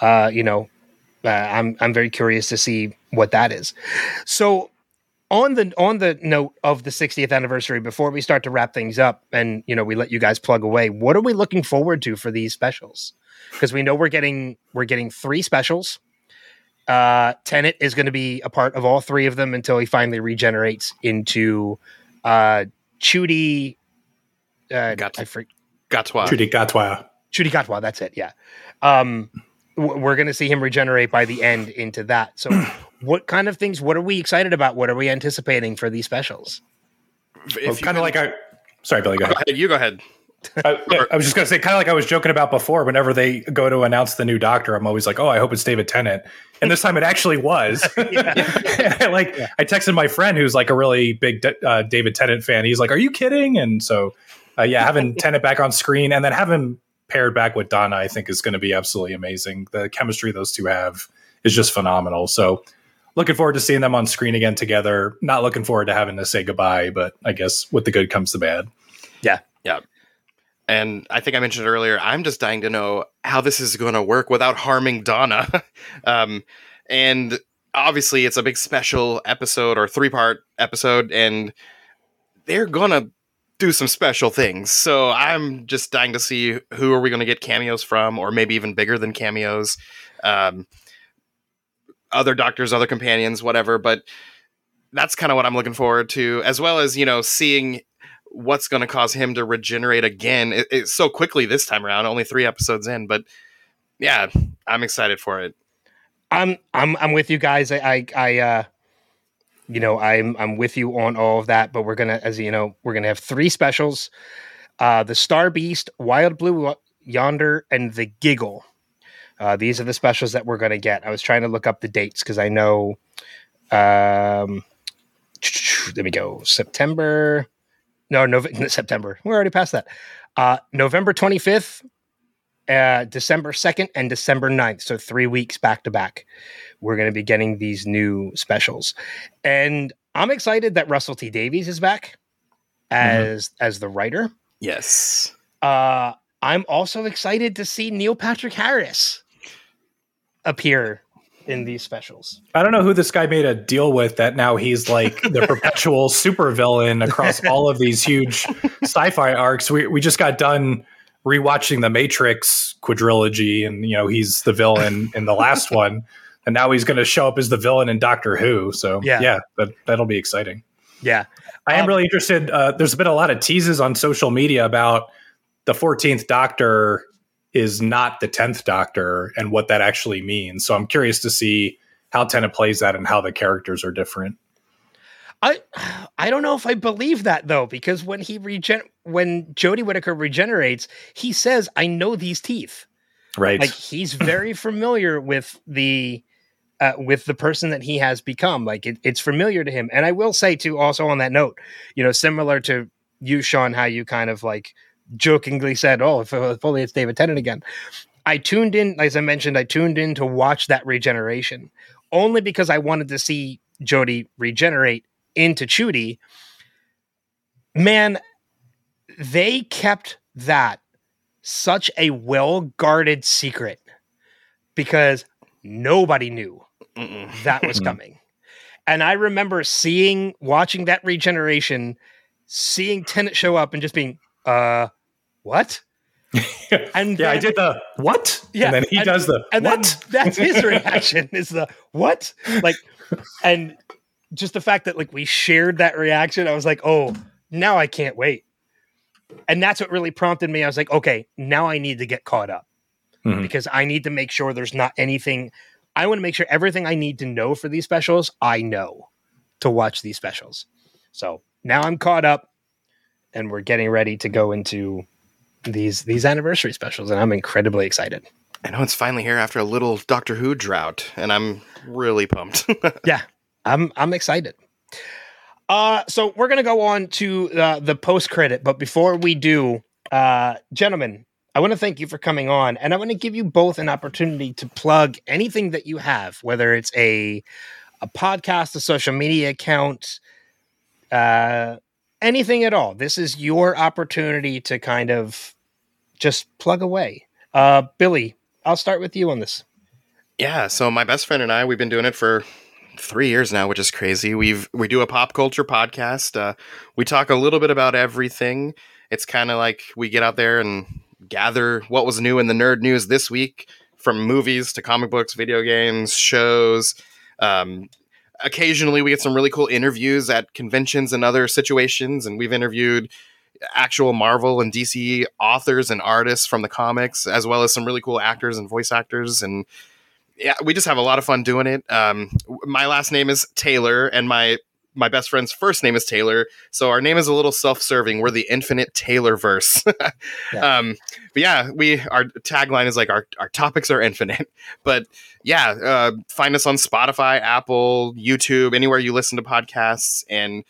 uh, you know, uh, I'm I'm very curious to see what that is. So, on the on the note of the 60th anniversary, before we start to wrap things up, and you know we let you guys plug away, what are we looking forward to for these specials? Because we know we're getting we're getting three specials. Uh, Tennant is going to be a part of all three of them until he finally regenerates into uh, Ncuti. Uh, Got- I freak. Gatwa. Trudy Gatwa. Ncuti Gatwa. That's it. Yeah. Um, w- we're going to see him regenerate by the end into that. So, what kind of things? What are we excited about? What are we anticipating for these specials? If Well, kind of like I. Sorry, Billie. Go Go ahead. ahead, you go ahead. I, I was just going to say, kind of like I was joking about before. Whenever they go to announce the new Doctor, I'm always like, "Oh, I hope it's David Tennant." And this time, it actually was. like, I texted my friend who's like a really big uh, David Tennant fan. He's like, "Are you kidding?" And so, uh, yeah, having Tennant back on screen and then having paired back with Donna, I think is going to be absolutely amazing. The chemistry those two have is just phenomenal. So looking forward to seeing them on screen again together. Not looking forward to having to say goodbye, but I guess with the good comes the bad. Yeah. Yeah. And I think I mentioned earlier, I'm just dying to know how this is going to work without harming Donna. um, and obviously, it's a big special episode or three part episode, and they're going to do some special things. So I'm just dying to see who are we going to get cameos from, or maybe even bigger than cameos. Um, other doctors, other companions, whatever. But that's kind of what I'm looking forward to, as well as you know seeing what's going to cause him to regenerate again it, it, so quickly this time around. Only three episodes in, but yeah, I'm excited for it. I'm I'm I'm with you guys. I I, I uh you know I'm I'm with you on all of that. But we're gonna, as you know, we're gonna have three specials: uh, the Star Beast, Wild Blue Yonder, and the Giggle. Uh, these are the specials that we're going to get. I was trying to look up the dates because I know. Um, let me go. September. No, no, September. We're already past that. Uh, November 25th, uh, December 2nd, and December 9th. So three weeks back to back. We're going to be getting these new specials. And I'm excited that Russell T Davies is back as mm-hmm. as the writer. Yes. Uh, I'm also excited to see Neil Patrick Harris appear in these specials. I don't know who this guy made a deal with that now he's like the perpetual supervillain across all of these huge sci-fi arcs. We we just got done rewatching the Matrix quadrilogy and you know he's the villain in the last one and now he's going to show up as the villain in Doctor Who. So yeah, yeah that that'll be exciting. Yeah. I am um, really interested uh, there's been a lot of teases on social media about the 14th Doctor is not the 10th doctor and what that actually means. So I'm curious to see how Tennant plays that and how the characters are different. I I don't know if I believe that though, because when he regen when Jodie Whittaker regenerates, he says, I know these teeth. Right. Like he's very familiar with the uh, with the person that he has become. Like it, it's familiar to him. And I will say too, also on that note, you know, similar to you, Sean, how you kind of like jokingly said, "Oh, if, if only it's David Tennant again." I tuned in, as I mentioned, I tuned in to watch that regeneration only because I wanted to see Jodie regenerate into Ncuti. Man, they kept that such a well guarded secret because nobody knew Mm-mm. that was coming. And I remember seeing, watching that regeneration, seeing Tennant show up and just being, uh, what? and yeah, then, I did the what? Yeah, and then he and, does the and what? that's his reaction is the what? Like, and just the fact that like we shared that reaction, I was like, oh, now I can't wait. And that's what really prompted me. I was like, okay, now I need to get caught up mm-hmm. because I need to make sure there's not anything. I want to make sure everything I need to know for these specials, I know to watch these specials. So now I'm caught up and we're getting ready to go into these these anniversary specials, and I'm incredibly excited. I know it's finally here after a little Doctor Who drought, and I'm really pumped. yeah, I'm I'm excited. Uh, so we're gonna go on to uh, the post credit, but before we do, uh, gentlemen, I want to thank you for coming on, and I want to give you both an opportunity to plug anything that you have, whether it's a a podcast, a social media account, uh, anything at all. This is your opportunity to kind of just plug away. Uh, Billie, I'll start with you on this. Yeah, so my best friend and I, we've been doing it for three years now, which is crazy. We've we do a pop culture podcast. Uh, we talk a little bit about everything. It's kind of like we get out there and gather what was new in the nerd news this week, from movies to comic books, video games, shows, um, occasionally we get some really cool interviews at conventions and other situations and we've interviewed actual marvel and dc authors and artists from the comics as well as some really cool actors and voice actors and yeah we just have a lot of fun doing it. Um, my last name is taylor and my my best friend's first name is Taylor, so our name is a little self-serving. We're the infinite Taylorverse. yeah. Um, but yeah, we our tagline is like our our topics are infinite. But yeah, uh, find us on Spotify, Apple, YouTube, anywhere you listen to podcasts, and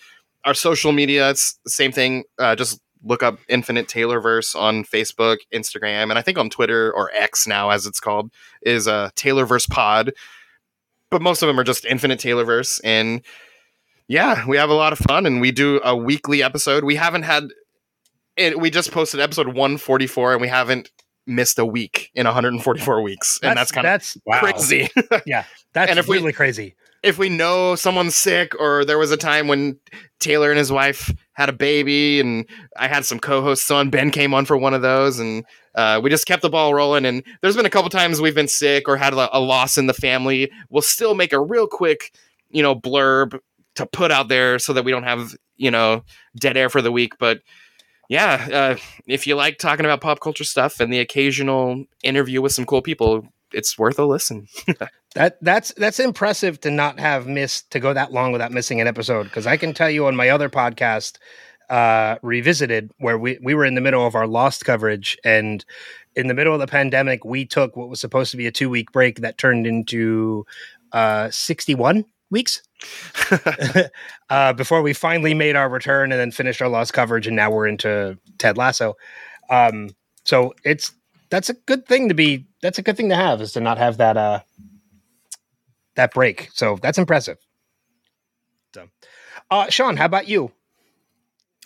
our social media. It's the same thing. Uh, just look up Infinite Taylorverse on Facebook, Instagram, and I think on Twitter or X now, as it's called, is a uh, Taylorverse Pod. But most of them are just Infinite Taylorverse, and yeah, we have a lot of fun, and we do a weekly episode. We haven't had it. We just posted episode 144, and we haven't missed a week in 144 weeks, and that's, that's kind of that's wow. crazy. yeah, that's and if really we, crazy if we know someone's sick or there was a time when Taylor and his wife had a baby and I had some co-hosts on, Ben came on for one of those and uh, we just kept the ball rolling. And there's been a couple times we've been sick or had a, a loss in the family. We'll still make a real quick, you know, blurb to put out there so that we don't have, you know, dead air for the week. But yeah, uh, if you like talking about pop culture stuff and the occasional interview with some cool people, it's worth a listen. that that's that's impressive to not have missed to go that long without missing an episode because I can tell you on my other podcast uh revisited where we we were in the middle of our lost coverage and in the middle of the pandemic we took what was supposed to be a 2 week break that turned into uh 61 weeks uh, before we finally made our return and then finished our lost coverage and now we're into Ted Lasso um so it's that's a good thing to be that's a good thing to have is to not have that uh that break. So that's impressive. So, uh, Sean, how about you?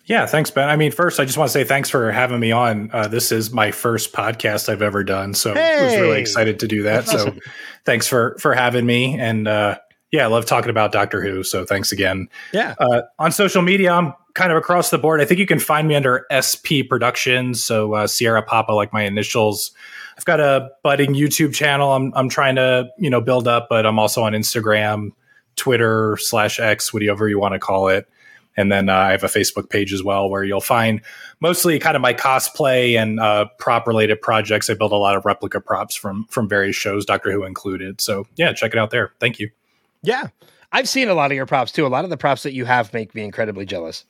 Yeah, thanks, Ben. I mean, first, I just want to say thanks for having me on. Uh, this is my first podcast I've ever done, so hey! I was really excited to do that. That's so, awesome. thanks for for having me. And uh, yeah, I love talking about Doctor Who. So, thanks again. Yeah. Uh, on social media, I'm kind of across the board. I think you can find me under SP Productions. So, uh, Sierra Papa, like my initials. I've got a budding YouTube channel. I'm I'm trying to you know build up, but I'm also on Instagram, Twitter slash X, whatever you want to call it. And then uh, I have a Facebook page as well where you'll find mostly kind of my cosplay and uh, prop related projects. I build a lot of replica props from from various shows, Doctor Who included. So yeah, check it out there. Thank you. Yeah, I've seen a lot of your props too. A lot of the props that you have make me incredibly jealous.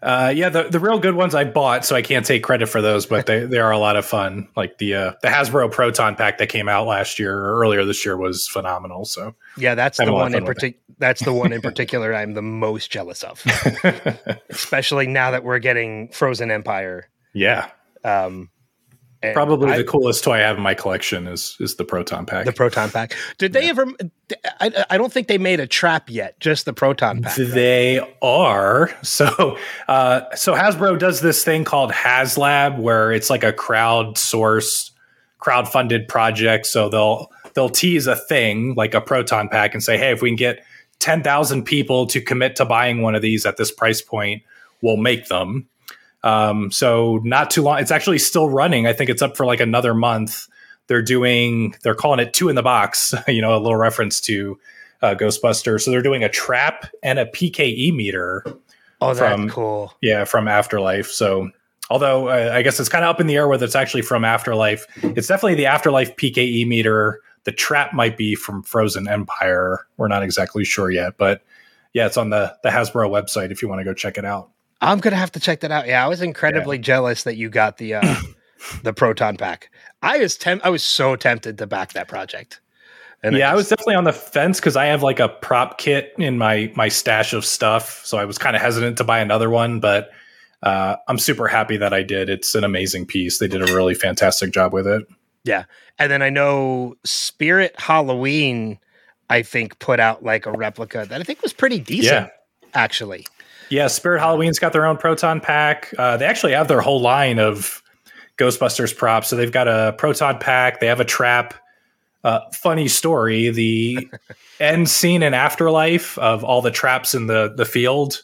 Uh, yeah, the, the real good ones I bought, so I can't take credit for those, but they, they are a lot of fun. Like the uh, the Hasbro Proton pack that came out last year or earlier this year was phenomenal. So yeah, that's the one in particular. That's the one in particular I'm the most jealous of, especially now that we're getting Frozen Empire. Yeah. Um, and Probably I, the coolest toy I have in my collection is is the proton pack. The proton pack. Did they yeah. ever? I, I don't think they made a trap yet. Just the proton pack. They right? are. So uh, so Hasbro does this thing called HasLab, where it's like a crowdsourced, crowd funded project. So they'll they'll tease a thing like a proton pack and say, hey, if we can get ten thousand people to commit to buying one of these at this price point, we'll make them. Um, so not too long. It's actually still running. I think it's up for like another month. They're doing. They're calling it two in the box. You know, a little reference to uh, Ghostbusters. So they're doing a trap and a PKE meter. Oh, that's from, cool. Yeah, from Afterlife. So although uh, I guess it's kind of up in the air whether it's actually from Afterlife. It's definitely the Afterlife PKE meter. The trap might be from Frozen Empire. We're not exactly sure yet, but yeah, it's on the the Hasbro website if you want to go check it out. I'm gonna have to check that out. Yeah, I was incredibly yeah. jealous that you got the uh, the proton pack. I was temp- I was so tempted to back that project. And yeah, I, just- I was definitely on the fence because I have like a prop kit in my my stash of stuff, so I was kind of hesitant to buy another one. But uh, I'm super happy that I did. It's an amazing piece. They did a really fantastic job with it. Yeah, and then I know Spirit Halloween, I think put out like a replica that I think was pretty decent. Yeah. Actually, yeah, Spirit Halloween's got their own proton pack. Uh, they actually have their whole line of Ghostbusters props. So they've got a proton pack. They have a trap. Uh, funny story: the end scene in Afterlife of all the traps in the the field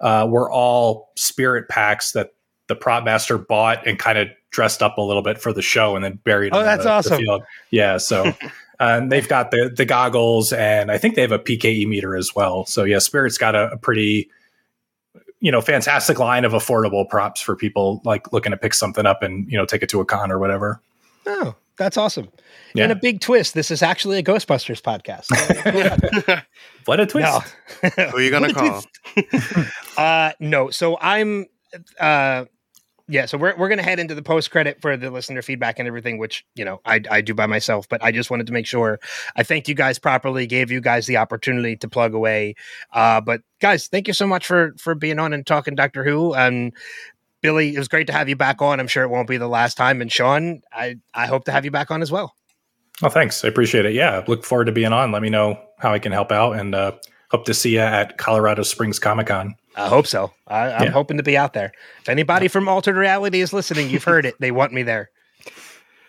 uh, were all spirit packs that the prop master bought and kind of dressed up a little bit for the show and then buried. Oh, that's the, awesome! The yeah, so. and they've got the the goggles, and I think they have a PKE meter as well. So yeah, Spirit's got a, a pretty you know fantastic line of affordable props for people like looking to pick something up and you know take it to a con or whatever. Oh, that's awesome! Yeah. And a big twist. This is actually a Ghostbusters podcast. what a twist! No. Who are you gonna call? uh, no. So I'm. Uh, yeah, so we're we're gonna head into the post credit for the listener feedback and everything, which you know I I do by myself, but I just wanted to make sure I thanked you guys properly, gave you guys the opportunity to plug away. Uh, but guys, thank you so much for for being on and talking Doctor Who and Billie, it was great to have you back on. I'm sure it won't be the last time. And Sean, I, I hope to have you back on as well. Oh, thanks. I appreciate it. Yeah. Look forward to being on. Let me know how I can help out and uh, hope to see you at Colorado Springs Comic Con. I hope so. I, am Yeah. hoping to be out there. If anybody from Altered Reality is listening, you've heard it. They want me there.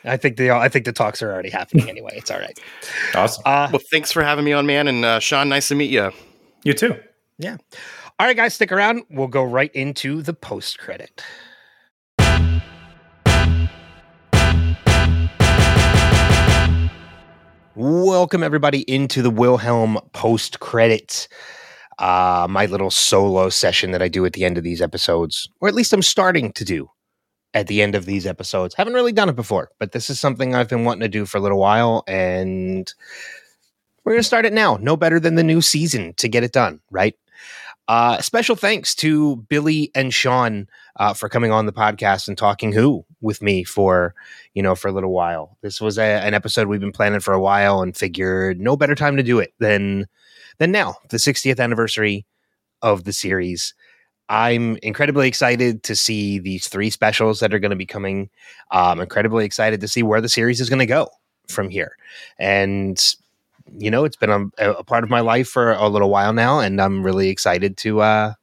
I think the I think the talks are already happening anyway. It's all right. Awesome. Uh, Well, thanks for having me on, man. And uh, Sean, nice to meet you. You too. Yeah. All right, guys, stick around. We'll go right into the post credit. Welcome everybody into the Wilhelm post credits. Uh, my little solo session that I do at the end of these episodes, or at least I'm starting to do at the end of these episodes. Haven't really done it before, but this is something I've been wanting to do for a little while, and we're going to start it now. No better than the new season to get it done, right? Uh, special thanks to Billie and Sean uh, for coming on the podcast and talking Who with me for you know for a little while. This was a, an episode we've been planning for a while and figured no better time to do it than than now, the 60th anniversary of the series. I'm incredibly excited to see these three specials that are going to be coming. I'm incredibly excited to see where the series is going to go from here. And you know, it's been a, a part of my life for a little while now, and I'm really excited to uh,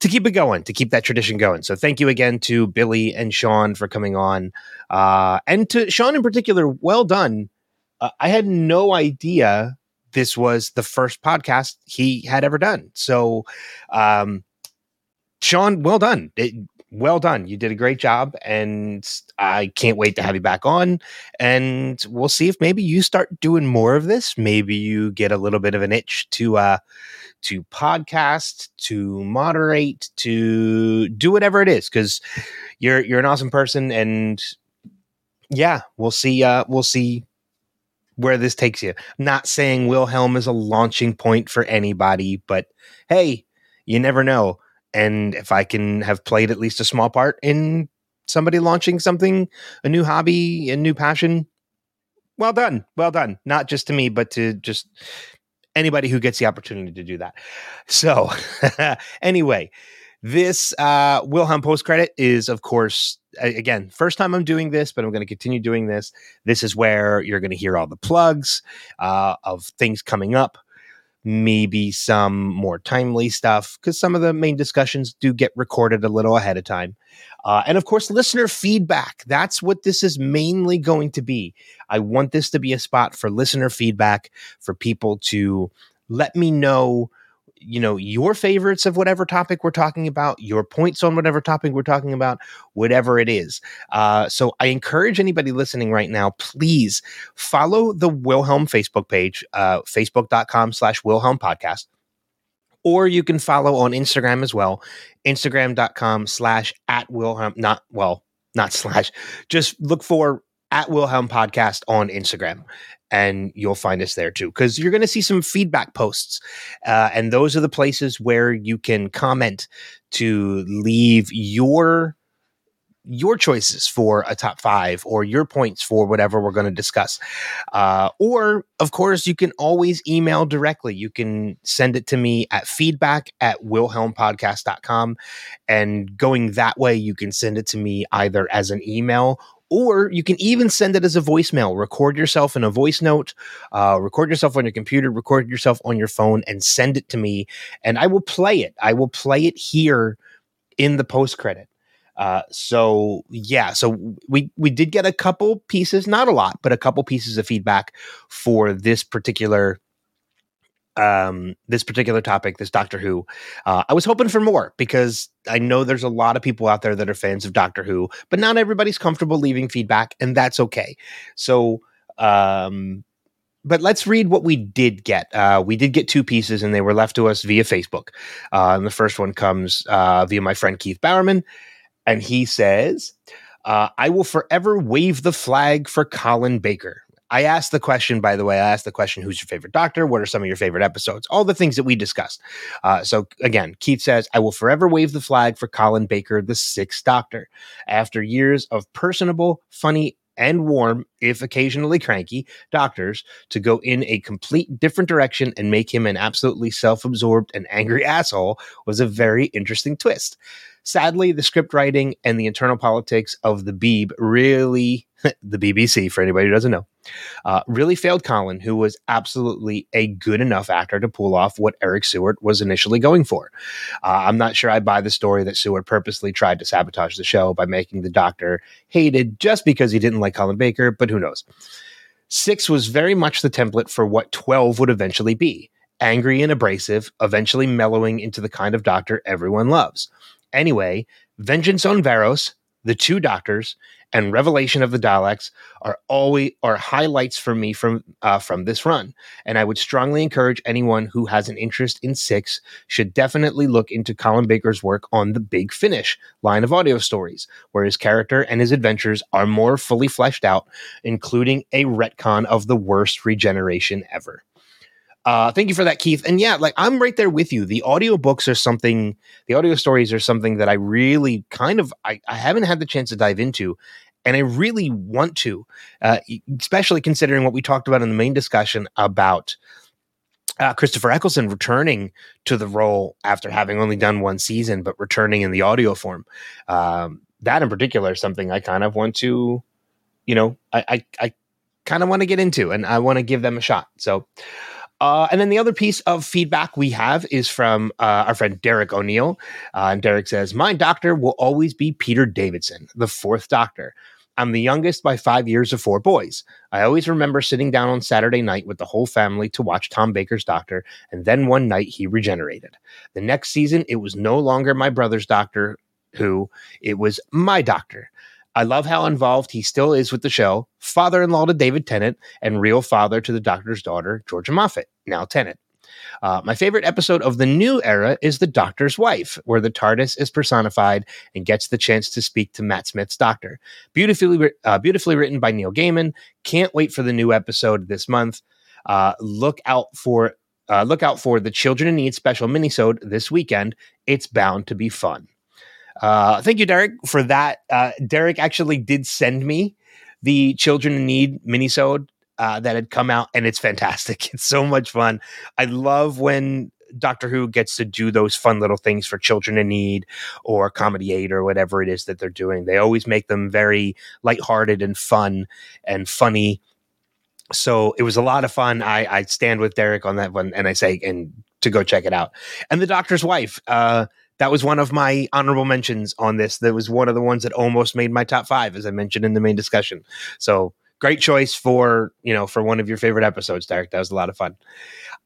to keep it going, to keep that tradition going. So, thank you again to Billie and Sean for coming on, uh, and to Sean in particular. Well done. Uh, I had no idea this was the first podcast he had ever done. So, um, Sean, well done. It, well done. You did a great job, and I can't wait to have you back on and we'll see if maybe you start doing more of this maybe you get a little bit of an itch to uh to podcast to moderate to do whatever it is because you're you're an awesome person and yeah we'll see uh we'll see where this takes you not saying wilhelm is a launching point for anybody but hey you never know and if i can have played at least a small part in somebody launching something a new hobby, a new passion. Well done. Well done. Not just to me, but to just anybody who gets the opportunity to do that. So, anyway, this uh, Wilhelm post credit is, of course, again, first time I'm doing this, but I'm going to continue doing this. This is where you're going to hear all the plugs uh, of things coming up, maybe some more timely stuff, because some of the main discussions do get recorded a little ahead of time. Uh, and of course, listener feedback. That's what this is mainly going to be. I want this to be a spot for listener feedback, for people to let me know, you know, your favorites of whatever topic we're talking about, your points on whatever topic we're talking about, whatever it is. Uh, so I encourage anybody listening right now, please follow the Wilhelm Facebook page, uh, facebook.com slash Wilhelm podcast. Or you can follow on Instagram as well instagram.com slash at wilhelm not well not slash just look for at wilhelm podcast on instagram and you'll find us there too because you're going to see some feedback posts uh, and those are the places where you can comment to leave your your choices for a top five or your points for whatever we're going to discuss. Uh, or, of course, you can always email directly. You can send it to me at feedback at wilhelmpodcast.com. And going that way, you can send it to me either as an email or you can even send it as a voicemail. Record yourself in a voice note, uh, record yourself on your computer, record yourself on your phone, and send it to me. And I will play it. I will play it here in the post credit. Uh, so yeah, so we we did get a couple pieces, not a lot, but a couple pieces of feedback for this particular um this particular topic this doctor who uh, i was hoping for more because i know there's a lot of people out there that are fans of doctor who but not everybody's comfortable leaving feedback and that's okay so um but let's read what we did get. Uh, we did get two pieces, and they were left to us via Facebook. Uh, and the first one comes uh, via my friend Keith Bowerman, and he says, uh, "I will forever wave the flag for Colin Baker." I asked the question, by the way. I asked the question, "Who's your favorite Doctor? What are some of your favorite episodes?" All the things that we discussed. Uh, so again, Keith says, "I will forever wave the flag for Colin Baker, the Sixth Doctor." After years of personable, funny, and warm, if occasionally cranky, doctors to go in a complete different direction and make him an absolutely self absorbed and angry asshole was a very interesting twist. Sadly, the script writing and the internal politics of the Beeb really, the BBC for anybody who doesn't know, uh, really failed Colin, who was absolutely a good enough actor to pull off what Eric Saward was initially going for. Uh, I'm not sure I buy the story that Saward purposely tried to sabotage the show by making the Doctor hated just because he didn't like Colin Baker, but who knows. Six was very much the template for what 12 would eventually be angry and abrasive, eventually mellowing into the kind of doctor everyone loves. Anyway, Vengeance on Varos, The Two Doctors, and Revelation of the Daleks are always are highlights for me from uh, from this run, and I would strongly encourage anyone who has an interest in six should definitely look into Colin Baker's work on the Big Finish line of audio stories, where his character and his adventures are more fully fleshed out, including a retcon of the worst regeneration ever. Uh, thank you for that, Keith. And yeah, like I'm right there with you. The audiobooks are something, the audio stories are something that I really kind of, I, I haven't had the chance to dive into. And I really want to, uh, especially considering what we talked about in the main discussion about uh, Christopher Eccleston returning to the role after having only done one season, but returning in the audio form. Um, that in particular is something I kind of want to, you know, I, I, I kind of want to get into and I want to give them a shot. So, uh, and then the other piece of feedback we have is from uh, our friend Derek O'Neill. Uh, and Derek says, My doctor will always be Peter Davidson, the fourth doctor. I'm the youngest by five years of four boys. I always remember sitting down on Saturday night with the whole family to watch Tom Baker's doctor, and then one night he regenerated. The next season, it was no longer my brother's doctor who, it was my doctor. I love how involved he still is with the show, father in law to David Tennant, and real father to the doctor's daughter, Georgia Moffett, now Tennant. Uh, my favorite episode of the new era is The Doctor's Wife, where the TARDIS is personified and gets the chance to speak to Matt Smith's doctor. Beautifully, uh, beautifully written by Neil Gaiman. Can't wait for the new episode this month. Uh, look out for uh, look out for the Children in Need special minisode this weekend. It's bound to be fun. Uh, thank you, Derek, for that. Uh, Derek actually did send me the Children in Need minisode uh, that had come out, and it's fantastic. It's so much fun. I love when Doctor Who gets to do those fun little things for Children in Need or Comedy Aid or whatever it is that they're doing. They always make them very lighthearted and fun and funny. So it was a lot of fun. I, I stand with Derek on that one, and I say, and to go check it out. And the Doctor's Wife. Uh, that was one of my honorable mentions on this. That was one of the ones that almost made my top five, as I mentioned in the main discussion. So great choice for you know for one of your favorite episodes, Derek. That was a lot of fun.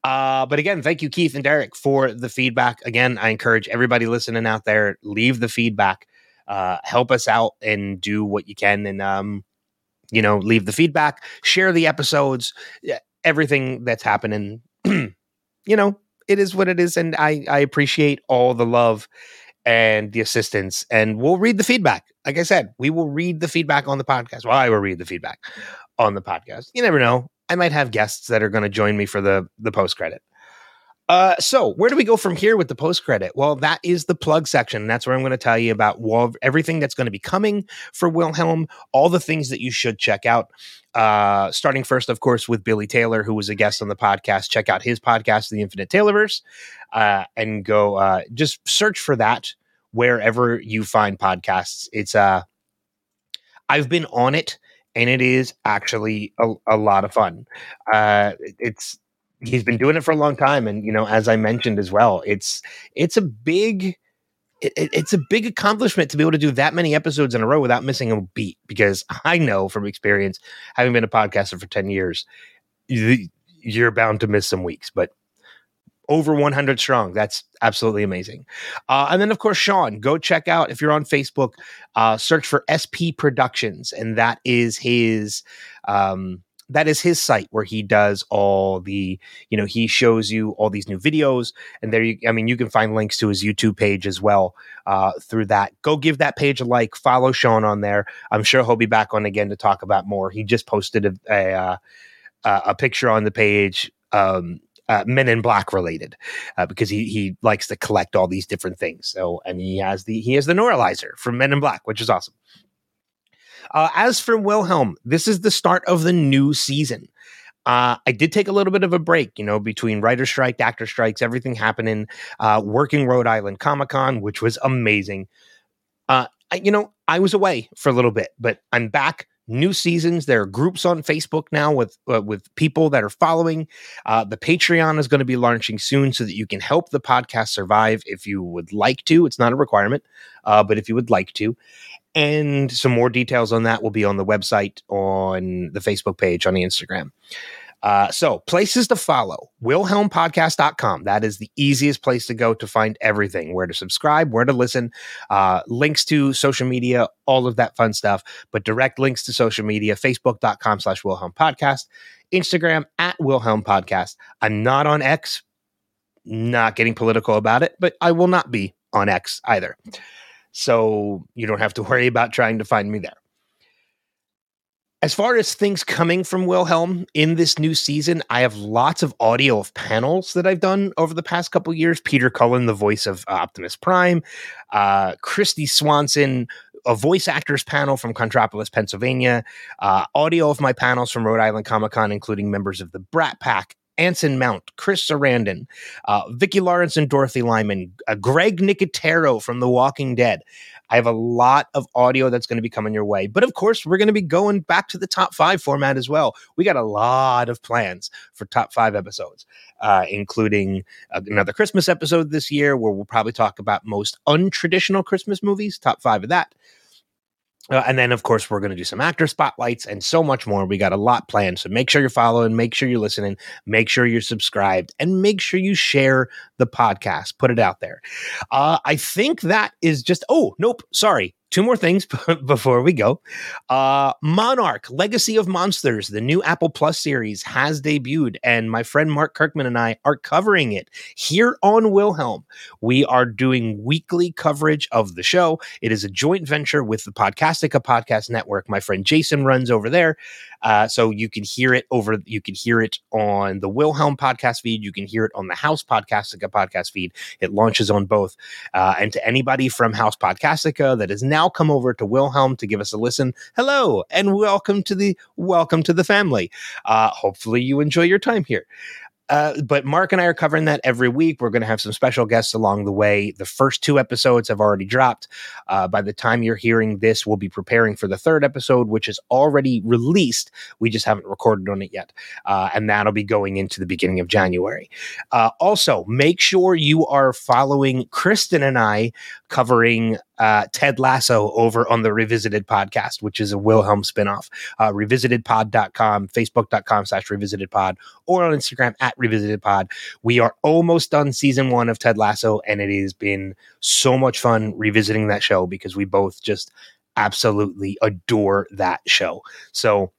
Uh, but again, thank you, Keith and Derek, for the feedback. Again, I encourage everybody listening out there, leave the feedback, uh, help us out, and do what you can, and um, you know, leave the feedback, share the episodes, everything that's happening. you know, it is what it is, and I I appreciate all the love and the assistance, and we'll read the feedback. Like I said, we will read the feedback on the podcast. Well, I will read the feedback on the podcast. You never know. I might have guests that are going to join me for the the post credit. Uh, so where do we go from here with the post credit? Well, that is the plug section. That's where I'm going to tell you about everything that's going to be coming for Wilhelm, all the things that you should check out. Uh, starting first, of course, with Billie Taylor, who was a guest on the podcast. Check out his podcast, The Infinite Taylorverse, uh, and go uh, just search for that wherever you find podcasts. It's uh, I've been on it, and it is actually a, a lot of fun. Uh, it's he's been doing it for a long time and you know as i mentioned as well it's it's a big it, it's a big accomplishment to be able to do that many episodes in a row without missing a beat because i know from experience having been a podcaster for 10 years you're bound to miss some weeks but over 100 strong that's absolutely amazing. Uh, and then of course sean go check out if you're on facebook uh, search for sp productions and that is his um, that is his site where he does all the you know he shows you all these new videos and there you i mean you can find links to his youtube page as well uh, through that go give that page a like follow sean on there i'm sure he'll be back on again to talk about more he just posted a a, uh, a picture on the page um, uh, Men in Black related, uh, because he he likes to collect all these different things. So, and he has the he has the neuralizer from Men in Black, which is awesome. Uh, as for Wilhelm, this is the start of the new season. Uh, I did take a little bit of a break, you know, between writer strike, actor strikes, everything happening. Uh, working Rhode Island Comic Con, which was amazing. Uh, I, you know, I was away for a little bit, but I'm back. New seasons. There are groups on Facebook now with uh, with people that are following. Uh, the Patreon is going to be launching soon, so that you can help the podcast survive if you would like to. It's not a requirement, uh, but if you would like to, and some more details on that will be on the website, on the Facebook page, on the Instagram. Uh, so, places to follow wilhelmpodcast.com. That is the easiest place to go to find everything where to subscribe, where to listen, uh, links to social media, all of that fun stuff. But direct links to social media facebook.com slash Wilhelm Podcast, Instagram at Wilhelm Podcast. I'm not on X, not getting political about it, but I will not be on X either. So, you don't have to worry about trying to find me there. As far as things coming from Wilhelm in this new season, I have lots of audio of panels that I've done over the past couple years. Peter Cullen, the voice of uh, Optimus Prime, uh, Kristy Swanson, a voice actors panel from Contropolis, Pennsylvania, uh, audio of my panels from Rhode Island Comic Con, including members of the Brat Pack, Anson Mount, Chris Sarandon, uh, Vicki Lawrence and Dorothy Lyman, uh, Greg Nicotero from The Walking Dead. I have a lot of audio that's going to be coming your way. But of course, we're going to be going back to the top five format as well. We got a lot of plans for top five episodes, uh, including another Christmas episode this year where we'll probably talk about most untraditional Christmas movies, top five of that. Uh, and then, of course, we're going to do some actor spotlights and so much more. We got a lot planned. So make sure you're following, make sure you're listening, make sure you're subscribed, and make sure you share the podcast. Put it out there. Uh, I think that is just, oh, nope, sorry two more things before we go. Uh, Monarch Legacy of Monsters, the new Apple Plus series, has debuted, and my friend Mark Kirkman and I are covering it here on Wilhelm. We are doing weekly coverage of the show. It is a joint venture with the Podcastica Podcast Network. My friend Jason runs over there. Uh, so you can hear it over, you can hear it on the Wilhelm podcast feed. You can hear it on the House Podcastica podcast feed. It launches on both. Uh, and to anybody from House Podcastica that has now come over to Wilhelm to give us a listen, hello and welcome to the welcome to the family. Uh, hopefully you enjoy your time here. Uh, but Mark and I are covering that every week. We're going to have some special guests along the way. The first two episodes have already dropped. Uh, by the time you're hearing this, we'll be preparing for the third episode, which is already released. We just haven't recorded on it yet. Uh, and that'll be going into the beginning of January. Uh, also, make sure you are following Kristen and I covering uh, Ted Lasso over on the Revisited podcast, which is a Wilhelm spinoff. Uh, revisitedpod.com, facebook.com slash revisitedpod, or on Instagram at revisitedpod. We are almost done season one of Ted Lasso, and it has been so much fun revisiting that show because we both just absolutely adore that show. So,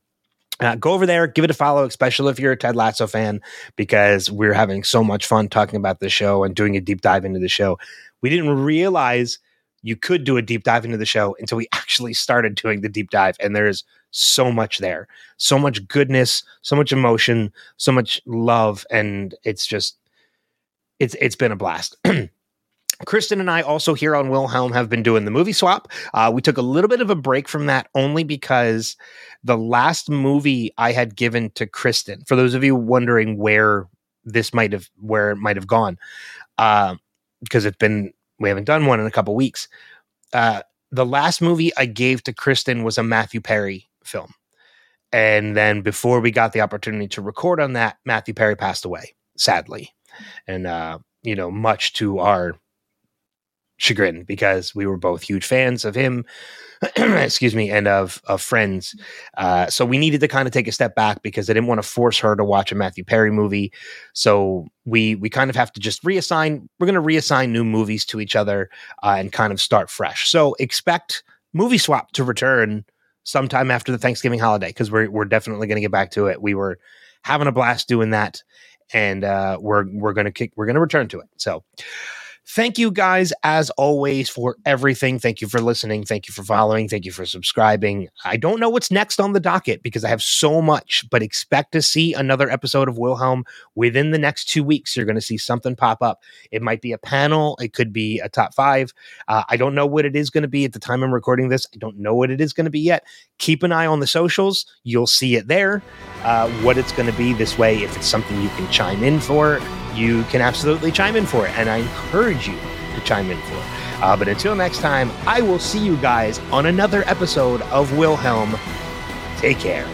uh, go over there, give it a follow, especially if you're a Ted Lasso fan, because we're having so much fun talking about the show and doing a deep dive into the show. We didn't realize you could do a deep dive into the show until we actually started doing the deep dive. And there's so much there, so much goodness, so much emotion, so much love. And it's just, it's, it's been a blast. Kristen and I also here on Wilhelm have been doing the movie swap. Uh, we took a little bit of a break from that only because the last movie I had given to Kristen, for those of you wondering where this might have, where it might have gone, uh, because it's been we haven't done one in a couple weeks. Uh, the last movie I gave to Kristen was a Matthew Perry film. And then before we got the opportunity to record on that, Matthew Perry passed away, sadly. And, uh, you know, much to our chagrin because we were both huge fans of him excuse me, and of of friends. Uh, so we needed to kind of take a step back because I didn't want to force her to watch a Matthew Perry movie. So we we kind of have to just reassign. We're going to reassign new movies to each other uh, and kind of start fresh. So expect movie swap to return sometime after the Thanksgiving holiday because we're we're definitely going to get back to it. We were having a blast doing that, and uh, we're we're to kick we're going to return to it. So. Thank you guys, as always, for everything. Thank you for listening. Thank you for following. Thank you for subscribing. I don't know what's next on the docket because I have so much, but expect to see another episode of Wilhelm within the next two weeks. You're going to see something pop up. It might be a panel, it could be a top five. Uh, I don't know what it is going to be at the time I'm recording this. I don't know what it is going to be yet. Keep an eye on the socials, you'll see it there. uh, what it's going to be this way. If it's something you can chime in for, you can absolutely chime in for it. And I encourage you to chime in for it. Uh, but until next time, I will see you guys on another episode of Wilhelm. Take care.